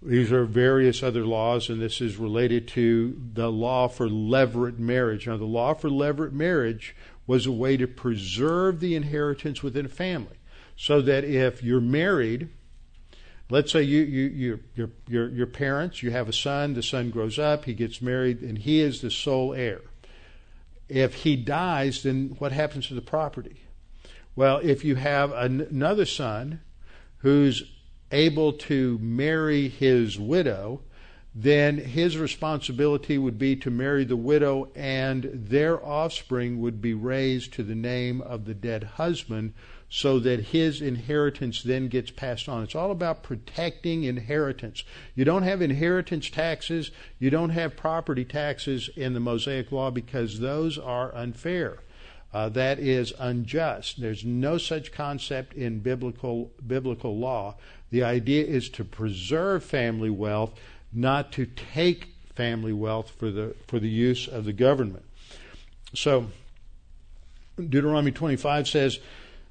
These are various other laws, and this is related to the law for levirate marriage. Now, the law for levirate marriage was a way to preserve the inheritance within a family so that if you're married, let's say you, you, you, your, your, your parents, you have a son, the son grows up, he gets married, and he is the sole heir. If he dies, then what happens to the property? Well, if you have an, another son who's able to marry his widow, then his responsibility would be to marry the widow, and their offspring would be raised to the name of the dead husband so that his inheritance then gets passed on. It's all about protecting inheritance. You don't have inheritance taxes, you don't have property taxes in the Mosaic Law because those are unfair. Uh, that is unjust. There's no such concept in biblical biblical law. The idea is to preserve family wealth, not to take family wealth for the for the use of the government. So Deuteronomy 25 says,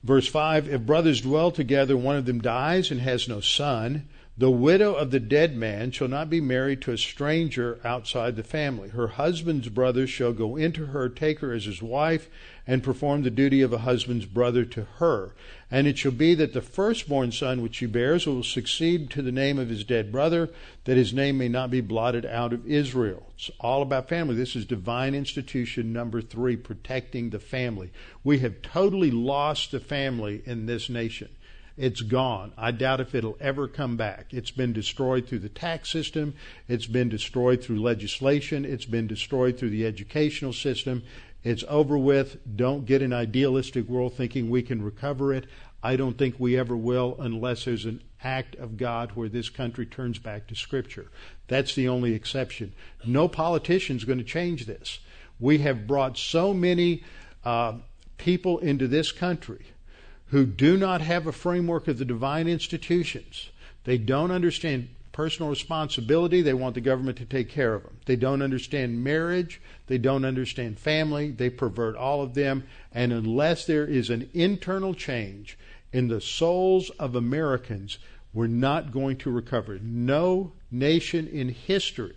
Verse 5 If brothers dwell together, one of them dies and has no son, the widow of the dead man shall not be married to a stranger outside the family. Her husband's brother shall go into her, take her as his wife, and perform the duty of a husband's brother to her. And it shall be that the firstborn son which she bears will succeed to the name of his dead brother, that his name may not be blotted out of Israel. It's all about family. This is divine institution number three, protecting the family. We have totally lost the family in this nation. It's gone. I doubt if it'll ever come back. It's been destroyed through the tax system. It's been destroyed through legislation. It's been destroyed through the educational system. It's over with. Don't get an idealistic world thinking we can recover it. I don't think we ever will unless there's an act of God where this country turns back to Scripture. That's the only exception. No politician's going to change this. We have brought so many uh, people into this country who do not have a framework of the divine institutions. They don't understand personal responsibility. They want the government to take care of them. They don't understand marriage. They don't understand family. They pervert all of them. And unless there is an internal change in the souls of Americans, we're not going to recover. No nation in history,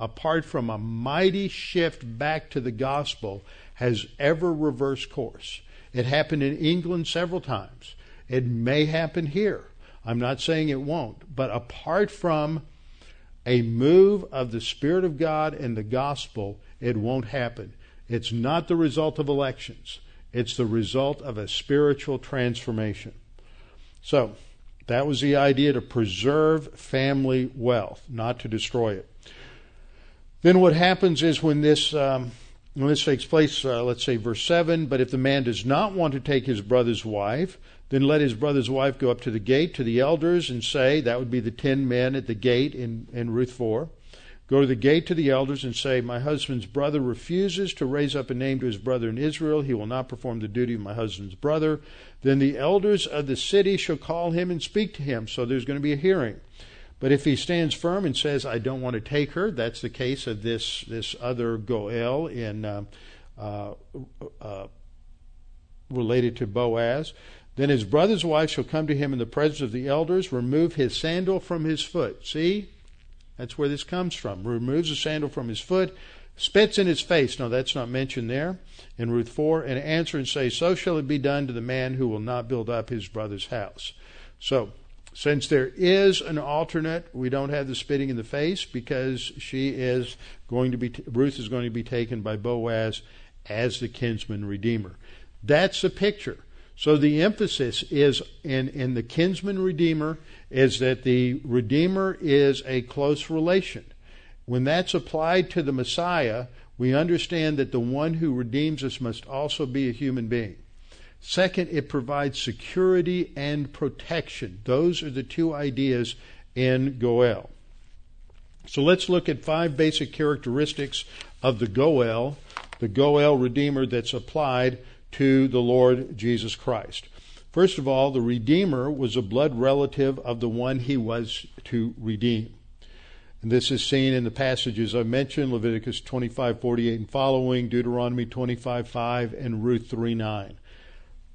apart from a mighty shift back to the gospel, has ever reversed course. It happened in England several times. It may happen here. I'm not saying it won't. But apart from a move of the Spirit of God and the gospel, it won't happen. It's not the result of elections, it's the result of a spiritual transformation. So, that was the idea to preserve family wealth, not to destroy it. Then what happens is when this um, when this takes place, uh, let's say verse seven. But if the man does not want to take his brother's wife, then let his brother's wife go up to the gate to the elders and say, that would be the ten men at the gate in, in Ruth four. Go to the gate to the elders and say, My husband's brother refuses to raise up a name to his brother in Israel. He will not perform the duty of my husband's brother. Then the elders of the city shall call him and speak to him. So there's going to be a hearing. But if he stands firm and says, I don't want to take her, that's the case of this, this other Goel in, uh, uh, uh, related to Boaz. Then his brother's wife shall come to him in the presence of the elders, remove his sandal from his foot. See? That's where this comes from. Removes the sandal from his foot, spits in his face. No, that's not mentioned there in Ruth 4. And answer and say, So shall it be done to the man who will not build up his brother's house. So, since there is an alternate, we don't have the spitting in the face because she is going to be, Ruth is going to be taken by Boaz as the kinsman redeemer. That's the picture. So the emphasis is in, in the kinsman redeemer is that the redeemer is a close relation. When that's applied to the Messiah, we understand that the one who redeems us must also be a human being. Second, it provides security and protection. Those are the two ideas in Goel. So let's look at five basic characteristics of the Goel, the Goel Redeemer that's applied to the Lord Jesus Christ. First of all, the Redeemer was a blood relative of the one he was to redeem. And this is seen in the passages I mentioned, Leviticus 25, 48 and following, Deuteronomy 25, 5, and Ruth 3, 9.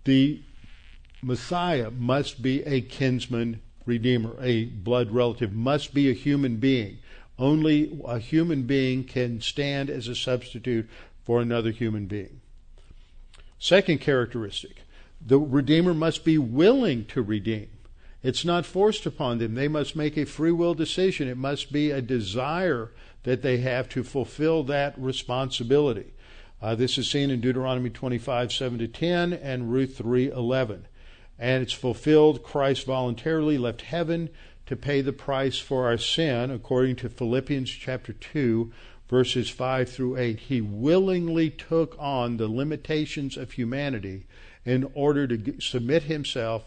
The Messiah must be a kinsman redeemer, a blood relative, must be a human being. Only a human being can stand as a substitute for another human being. Second characteristic the Redeemer must be willing to redeem. It's not forced upon them. They must make a free will decision. It must be a desire that they have to fulfill that responsibility. Uh, this is seen in Deuteronomy 25, 7 to 10, and Ruth 3, 11. And it's fulfilled. Christ voluntarily left heaven to pay the price for our sin, according to Philippians chapter 2, verses 5 through 8. He willingly took on the limitations of humanity in order to submit himself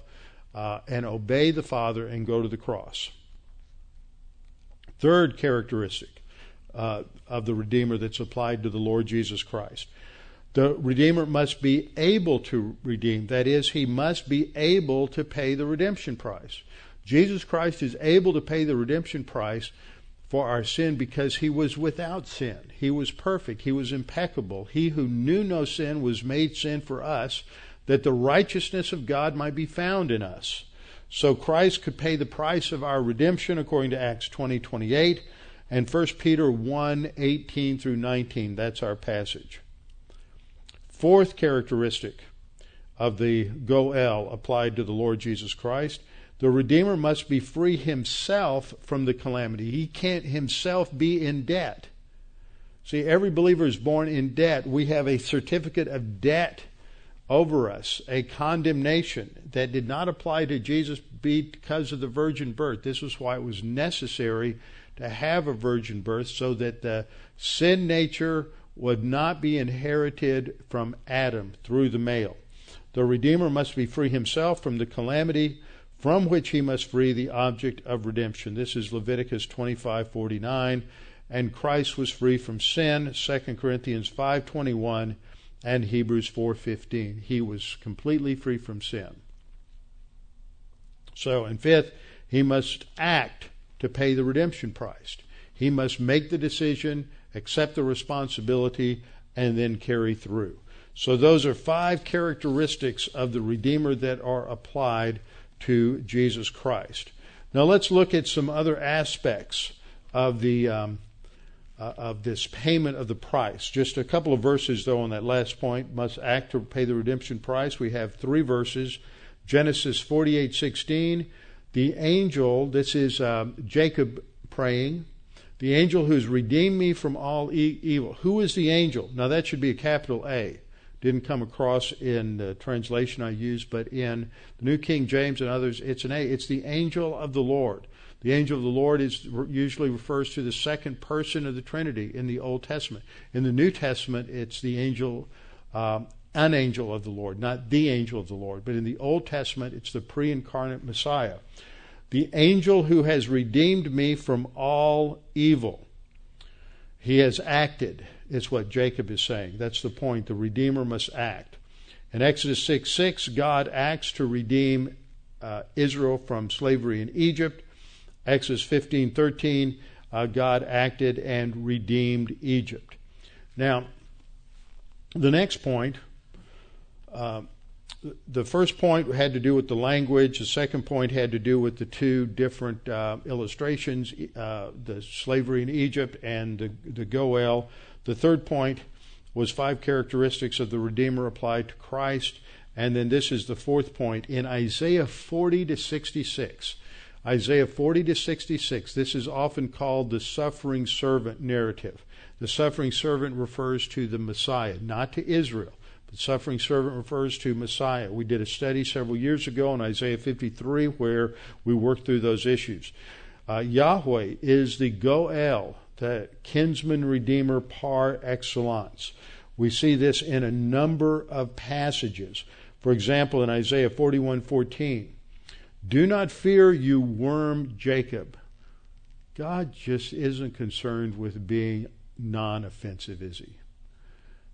uh, and obey the Father and go to the cross. Third characteristic uh, of the Redeemer that's applied to the Lord Jesus Christ. The Redeemer must be able to redeem. That is, he must be able to pay the redemption price. Jesus Christ is able to pay the redemption price for our sin because he was without sin. He was perfect. He was impeccable. He who knew no sin was made sin for us that the righteousness of God might be found in us. So Christ could pay the price of our redemption according to Acts 20, 28 and 1 Peter 1, 18 through 19. That's our passage. Fourth characteristic of the Goel applied to the Lord Jesus Christ. The Redeemer must be free himself from the calamity. He can't himself be in debt. See, every believer is born in debt. We have a certificate of debt over us a condemnation that did not apply to Jesus because of the virgin birth. This was why it was necessary to have a virgin birth so that the sin nature would not be inherited from Adam through the male. The Redeemer must be free himself from the calamity from which he must free the object of redemption. This is Leviticus 25:49 and Christ was free from sin 2 Corinthians 5:21 and Hebrews 4:15. He was completely free from sin. So, and fifth, he must act to pay the redemption price. He must make the decision, accept the responsibility, and then carry through. So those are five characteristics of the Redeemer that are applied to Jesus Christ. Now let's look at some other aspects of the um, uh, of this payment of the price. Just a couple of verses though on that last point. Must act to pay the redemption price. We have three verses. Genesis forty-eight sixteen. The angel. This is um, Jacob praying. The angel who's redeemed me from all e- evil. Who is the angel? Now that should be a capital A. Didn't come across in the translation I used, but in the New King James and others, it's an A. It's the angel of the Lord. The angel of the Lord is usually refers to the second person of the Trinity in the Old Testament. In the New Testament, it's the angel, um, an angel of the Lord, not the angel of the Lord. But in the Old Testament, it's the pre-incarnate Messiah, the angel who has redeemed me from all evil. He has acted is what Jacob is saying. That's the point. The Redeemer must act. In Exodus 6 6, God acts to redeem uh, Israel from slavery in Egypt. Exodus 15 13, uh, God acted and redeemed Egypt. Now, the next point, uh, the first point had to do with the language. The second point had to do with the two different uh, illustrations uh, the slavery in Egypt and the, the Goel. The third point was five characteristics of the Redeemer applied to Christ. And then this is the fourth point in Isaiah 40 to 66. Isaiah 40 to 66. This is often called the suffering servant narrative. The suffering servant refers to the Messiah, not to Israel. The suffering servant refers to Messiah. We did a study several years ago on Isaiah 53 where we worked through those issues. Uh, Yahweh is the Goel, the kinsman redeemer par excellence. We see this in a number of passages. For example, in Isaiah 41:14, "Do not fear, you worm Jacob." God just isn't concerned with being non-offensive, is he?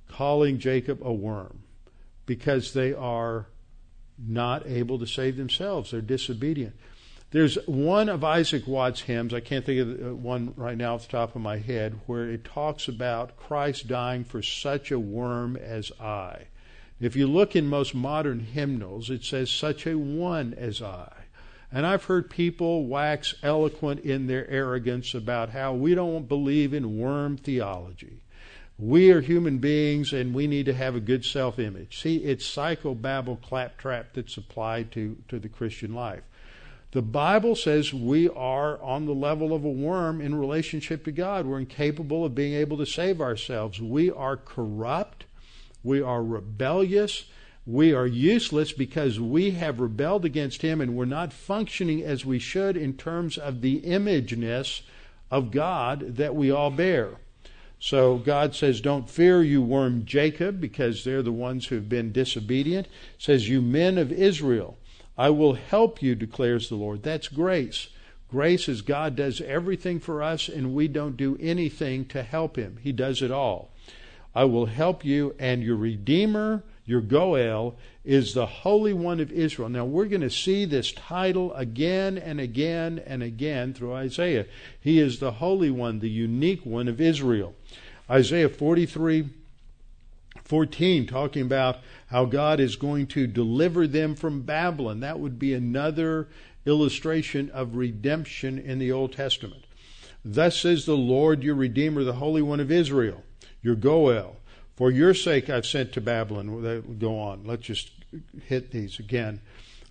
Calling Jacob a worm because they are not able to save themselves. They're disobedient. There's one of Isaac Watts' hymns, I can't think of uh, one right now off the top of my head, where it talks about Christ dying for such a worm as I. If you look in most modern hymnals, it says, such a one as I. And I've heard people wax eloquent in their arrogance about how we don't believe in worm theology. We are human beings and we need to have a good self image. See, it's psychobabble claptrap that's applied to, to the Christian life. The Bible says we are on the level of a worm in relationship to God. We're incapable of being able to save ourselves. We are corrupt. We are rebellious. We are useless because we have rebelled against Him and we're not functioning as we should in terms of the imageness of God that we all bear. So God says, Don't fear, you worm Jacob, because they're the ones who have been disobedient. Says, You men of Israel. I will help you, declares the Lord. That's grace. Grace is God does everything for us and we don't do anything to help Him. He does it all. I will help you, and your Redeemer, your Goel, is the Holy One of Israel. Now we're going to see this title again and again and again through Isaiah. He is the Holy One, the unique one of Israel. Isaiah 43 14, talking about how God is going to deliver them from Babylon. That would be another illustration of redemption in the Old Testament. Thus says the Lord your Redeemer, the Holy One of Israel, your Goel. For your sake I've sent to Babylon. Go on. Let's just hit these again.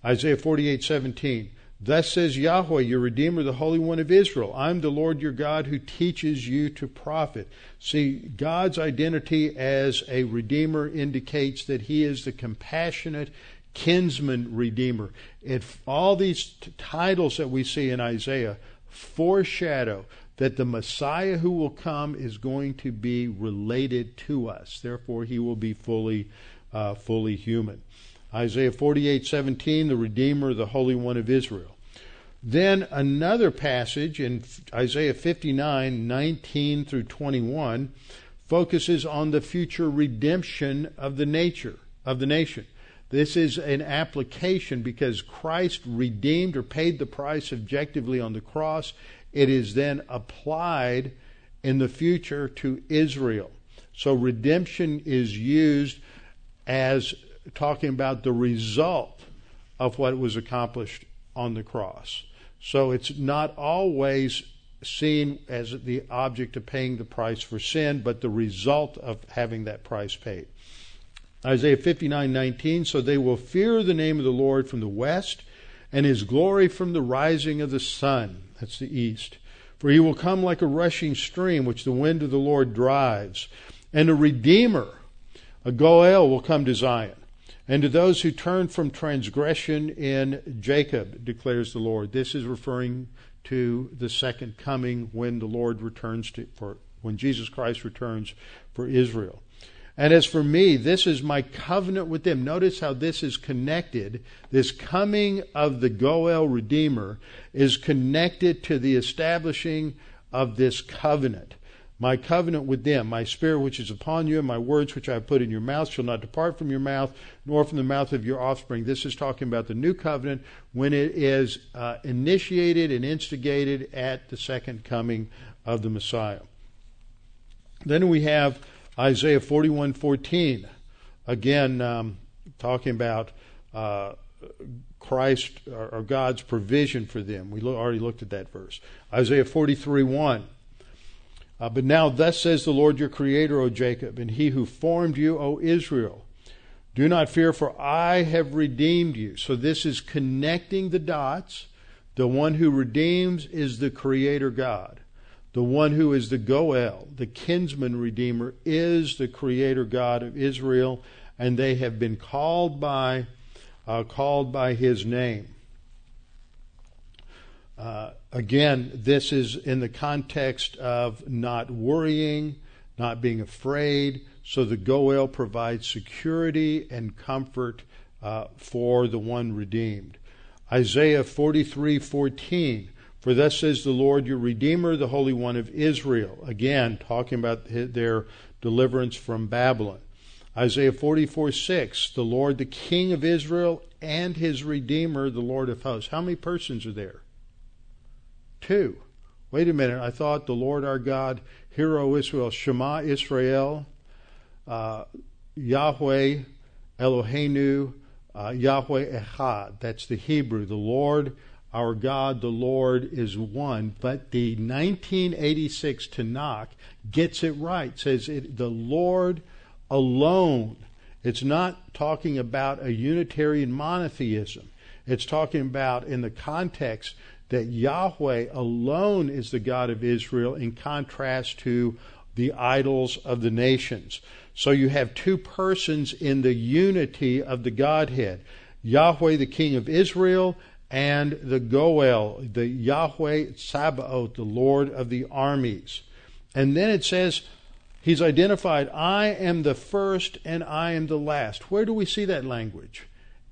Isaiah 48, 17. Thus says Yahweh, your Redeemer, the Holy One of Israel. I'm the Lord your God who teaches you to profit. See, God's identity as a Redeemer indicates that He is the compassionate kinsman Redeemer. If all these t- titles that we see in Isaiah foreshadow that the Messiah who will come is going to be related to us. Therefore, He will be fully, uh, fully human. Isaiah 48:17, the Redeemer, the Holy One of Israel. Then another passage in Isaiah 59, 19 through 21 focuses on the future redemption of the nature of the nation. This is an application because Christ redeemed or paid the price objectively on the cross. It is then applied in the future to Israel. So redemption is used as talking about the result of what was accomplished on the cross. So it's not always seen as the object of paying the price for sin, but the result of having that price paid. Isaiah 59:19 so they will fear the name of the Lord from the west and his glory from the rising of the sun that's the east for he will come like a rushing stream which the wind of the Lord drives and a redeemer a goel will come to Zion and to those who turn from transgression in Jacob declares the Lord this is referring to the second coming when the Lord returns to for when Jesus Christ returns for Israel and as for me, this is my covenant with them. Notice how this is connected. This coming of the Goel Redeemer is connected to the establishing of this covenant. My covenant with them, my spirit which is upon you, and my words which I have put in your mouth shall not depart from your mouth, nor from the mouth of your offspring. This is talking about the new covenant when it is uh, initiated and instigated at the second coming of the Messiah. Then we have Isaiah 41:14, again um, talking about uh, Christ or, or, God's provision for them. We lo- already looked at that verse. Isaiah 43:1. Uh, but now, thus says the Lord your Creator, O Jacob, and He who formed you, O Israel. Do not fear, for I have redeemed you. So this is connecting the dots. The one who redeems is the Creator God. The one who is the Goel, the kinsman redeemer, is the creator God of Israel, and they have been called by uh, called by his name. Uh, again, this is in the context of not worrying, not being afraid. So the Goel provides security and comfort uh, for the one redeemed. Isaiah 43:14 for thus says the Lord your Redeemer, the Holy One of Israel. Again, talking about their deliverance from Babylon. Isaiah 44 6, the Lord, the King of Israel, and his Redeemer, the Lord of hosts. How many persons are there? Two. Wait a minute, I thought the Lord our God, Hero Israel, Shema Israel, uh, Yahweh, Eloheinu, uh, Yahweh Echad. That's the Hebrew. The Lord our God, the Lord, is one. But the 1986 Tanakh gets it right. says it, the Lord alone. It's not talking about a Unitarian monotheism. It's talking about in the context that Yahweh alone is the God of Israel in contrast to the idols of the nations. So you have two persons in the unity of the Godhead. Yahweh, the King of Israel, and the Goel, the Yahweh Sabaoth, the Lord of the armies. And then it says, He's identified, I am the first and I am the last. Where do we see that language?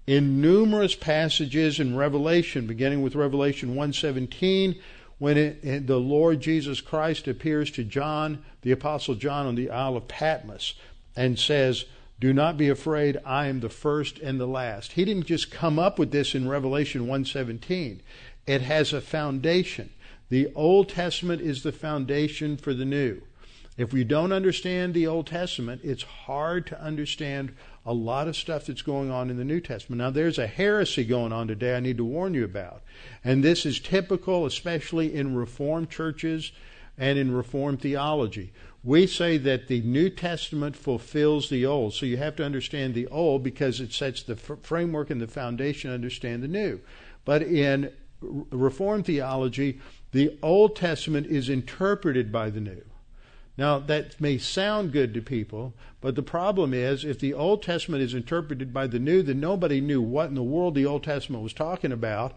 In numerous passages in Revelation, beginning with Revelation 117, when it, the Lord Jesus Christ appears to John, the Apostle John, on the Isle of Patmos, and says, do not be afraid, I am the first and the last. He didn't just come up with this in Revelation 1:17. It has a foundation. The Old Testament is the foundation for the new. If we don't understand the Old Testament, it's hard to understand a lot of stuff that's going on in the New Testament. Now, there's a heresy going on today I need to warn you about. And this is typical, especially in Reformed churches and in Reformed theology we say that the New Testament fulfills the Old. So you have to understand the Old because it sets the f- framework and the foundation to understand the New. But in Reformed theology, the Old Testament is interpreted by the New. Now, that may sound good to people, but the problem is if the Old Testament is interpreted by the New, then nobody knew what in the world the Old Testament was talking about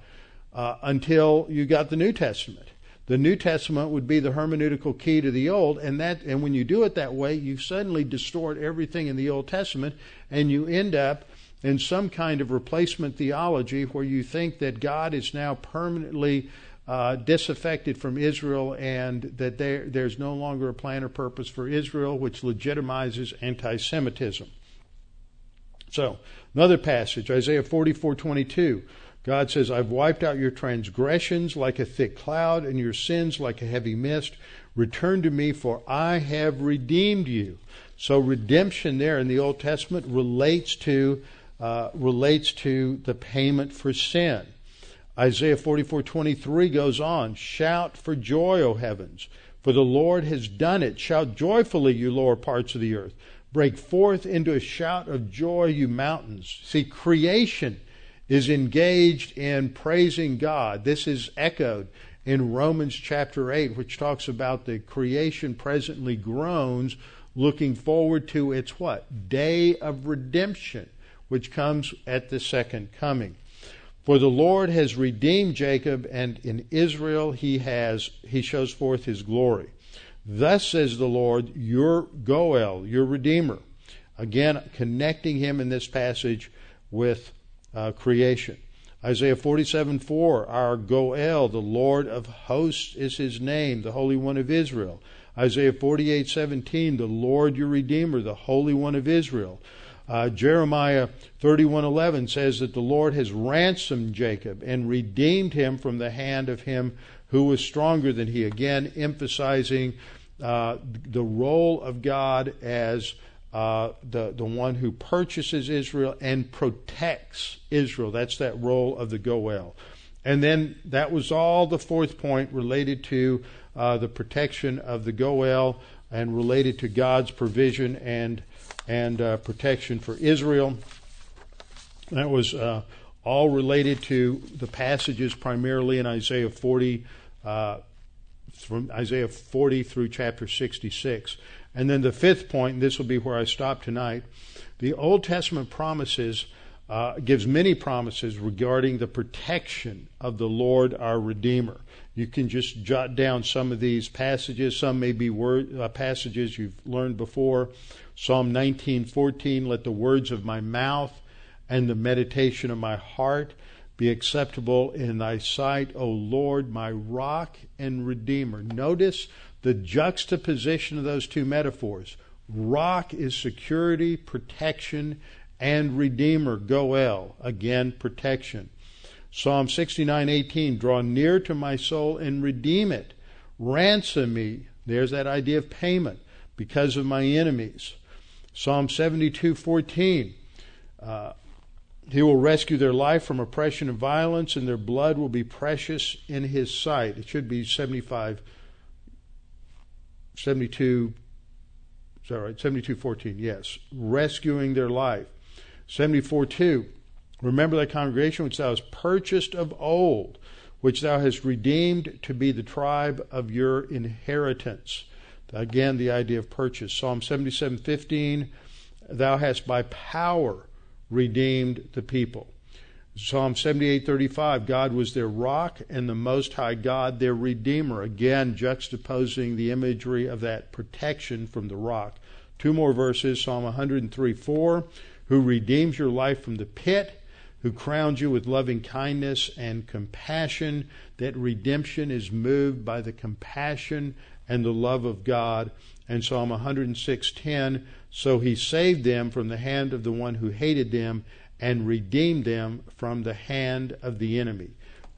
uh, until you got the New Testament. The New Testament would be the hermeneutical key to the Old, and that and when you do it that way, you suddenly distort everything in the Old Testament, and you end up in some kind of replacement theology where you think that God is now permanently uh, disaffected from Israel and that there, there's no longer a plan or purpose for Israel, which legitimizes anti Semitism. So, another passage, Isaiah 44 22. God says, I've wiped out your transgressions like a thick cloud and your sins like a heavy mist. Return to me, for I have redeemed you. So redemption there in the Old Testament relates to uh, relates to the payment for sin. Isaiah 44:23 goes on, "Shout for joy, O heavens, for the Lord has done it. Shout joyfully, you lower parts of the earth. Break forth into a shout of joy, you mountains." See, creation is engaged in praising God. This is echoed in Romans chapter 8, which talks about the creation presently groans, looking forward to its what? Day of redemption, which comes at the second coming. For the Lord has redeemed Jacob, and in Israel he has he shows forth his glory. Thus says the Lord, your Goel, your Redeemer. Again, connecting him in this passage with uh, creation. Isaiah 47 4, our Goel, the Lord of hosts is his name, the Holy One of Israel. Isaiah 48 17, the Lord your Redeemer, the Holy One of Israel. Uh, Jeremiah 31:11 says that the Lord has ransomed Jacob and redeemed him from the hand of him who was stronger than he. Again, emphasizing uh, the role of God as uh, the the one who purchases Israel and protects Israel. That's that role of the Goel. And then that was all the fourth point related to uh, the protection of the Goel and related to God's provision and and uh, protection for Israel. That was uh, all related to the passages primarily in Isaiah 40, uh, from Isaiah 40 through chapter 66. And then the fifth point, and this will be where I stop tonight, the Old Testament promises uh, gives many promises regarding the protection of the Lord our Redeemer. You can just jot down some of these passages. Some may be word, uh, passages you've learned before. Psalm 19:14 Let the words of my mouth and the meditation of my heart be acceptable in thy sight, O Lord, my rock and redeemer. Notice the juxtaposition of those two metaphors. Rock is security, protection, and redeemer, Goel, again protection. Psalm 69:18 Draw near to my soul and redeem it. Ransom me. There's that idea of payment because of my enemies. Psalm 72:14. Uh, he will rescue their life from oppression and violence, and their blood will be precious in his sight. It should be 75, 72, sorry, 72:14. Yes, rescuing their life. 74:2. Remember thy congregation which thou hast purchased of old, which thou hast redeemed to be the tribe of your inheritance. Again, the idea of purchase. Psalm 77:15, Thou hast by power redeemed the people. Psalm 78:35, God was their rock and the Most High God their redeemer. Again, juxtaposing the imagery of that protection from the rock. Two more verses. Psalm 103:4, Who redeems your life from the pit who crowns you with loving kindness and compassion, that redemption is moved by the compassion and the love of God. And Psalm 106:10, so he saved them from the hand of the one who hated them and redeemed them from the hand of the enemy.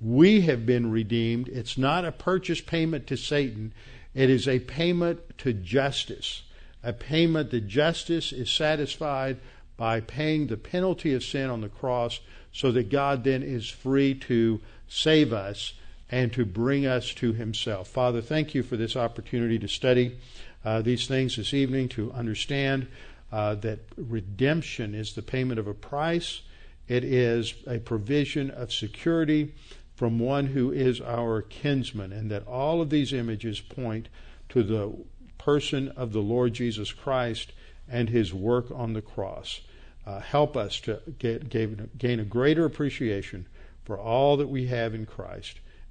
We have been redeemed. It's not a purchase payment to Satan. It is a payment to justice. A payment that justice is satisfied by paying the penalty of sin on the cross so that God then is free to save us and to bring us to Himself. Father, thank you for this opportunity to study uh, these things this evening, to understand uh, that redemption is the payment of a price, it is a provision of security from one who is our kinsman, and that all of these images point to the person of the Lord Jesus Christ and His work on the cross. Uh, help us to get, gain a greater appreciation for all that we have in Christ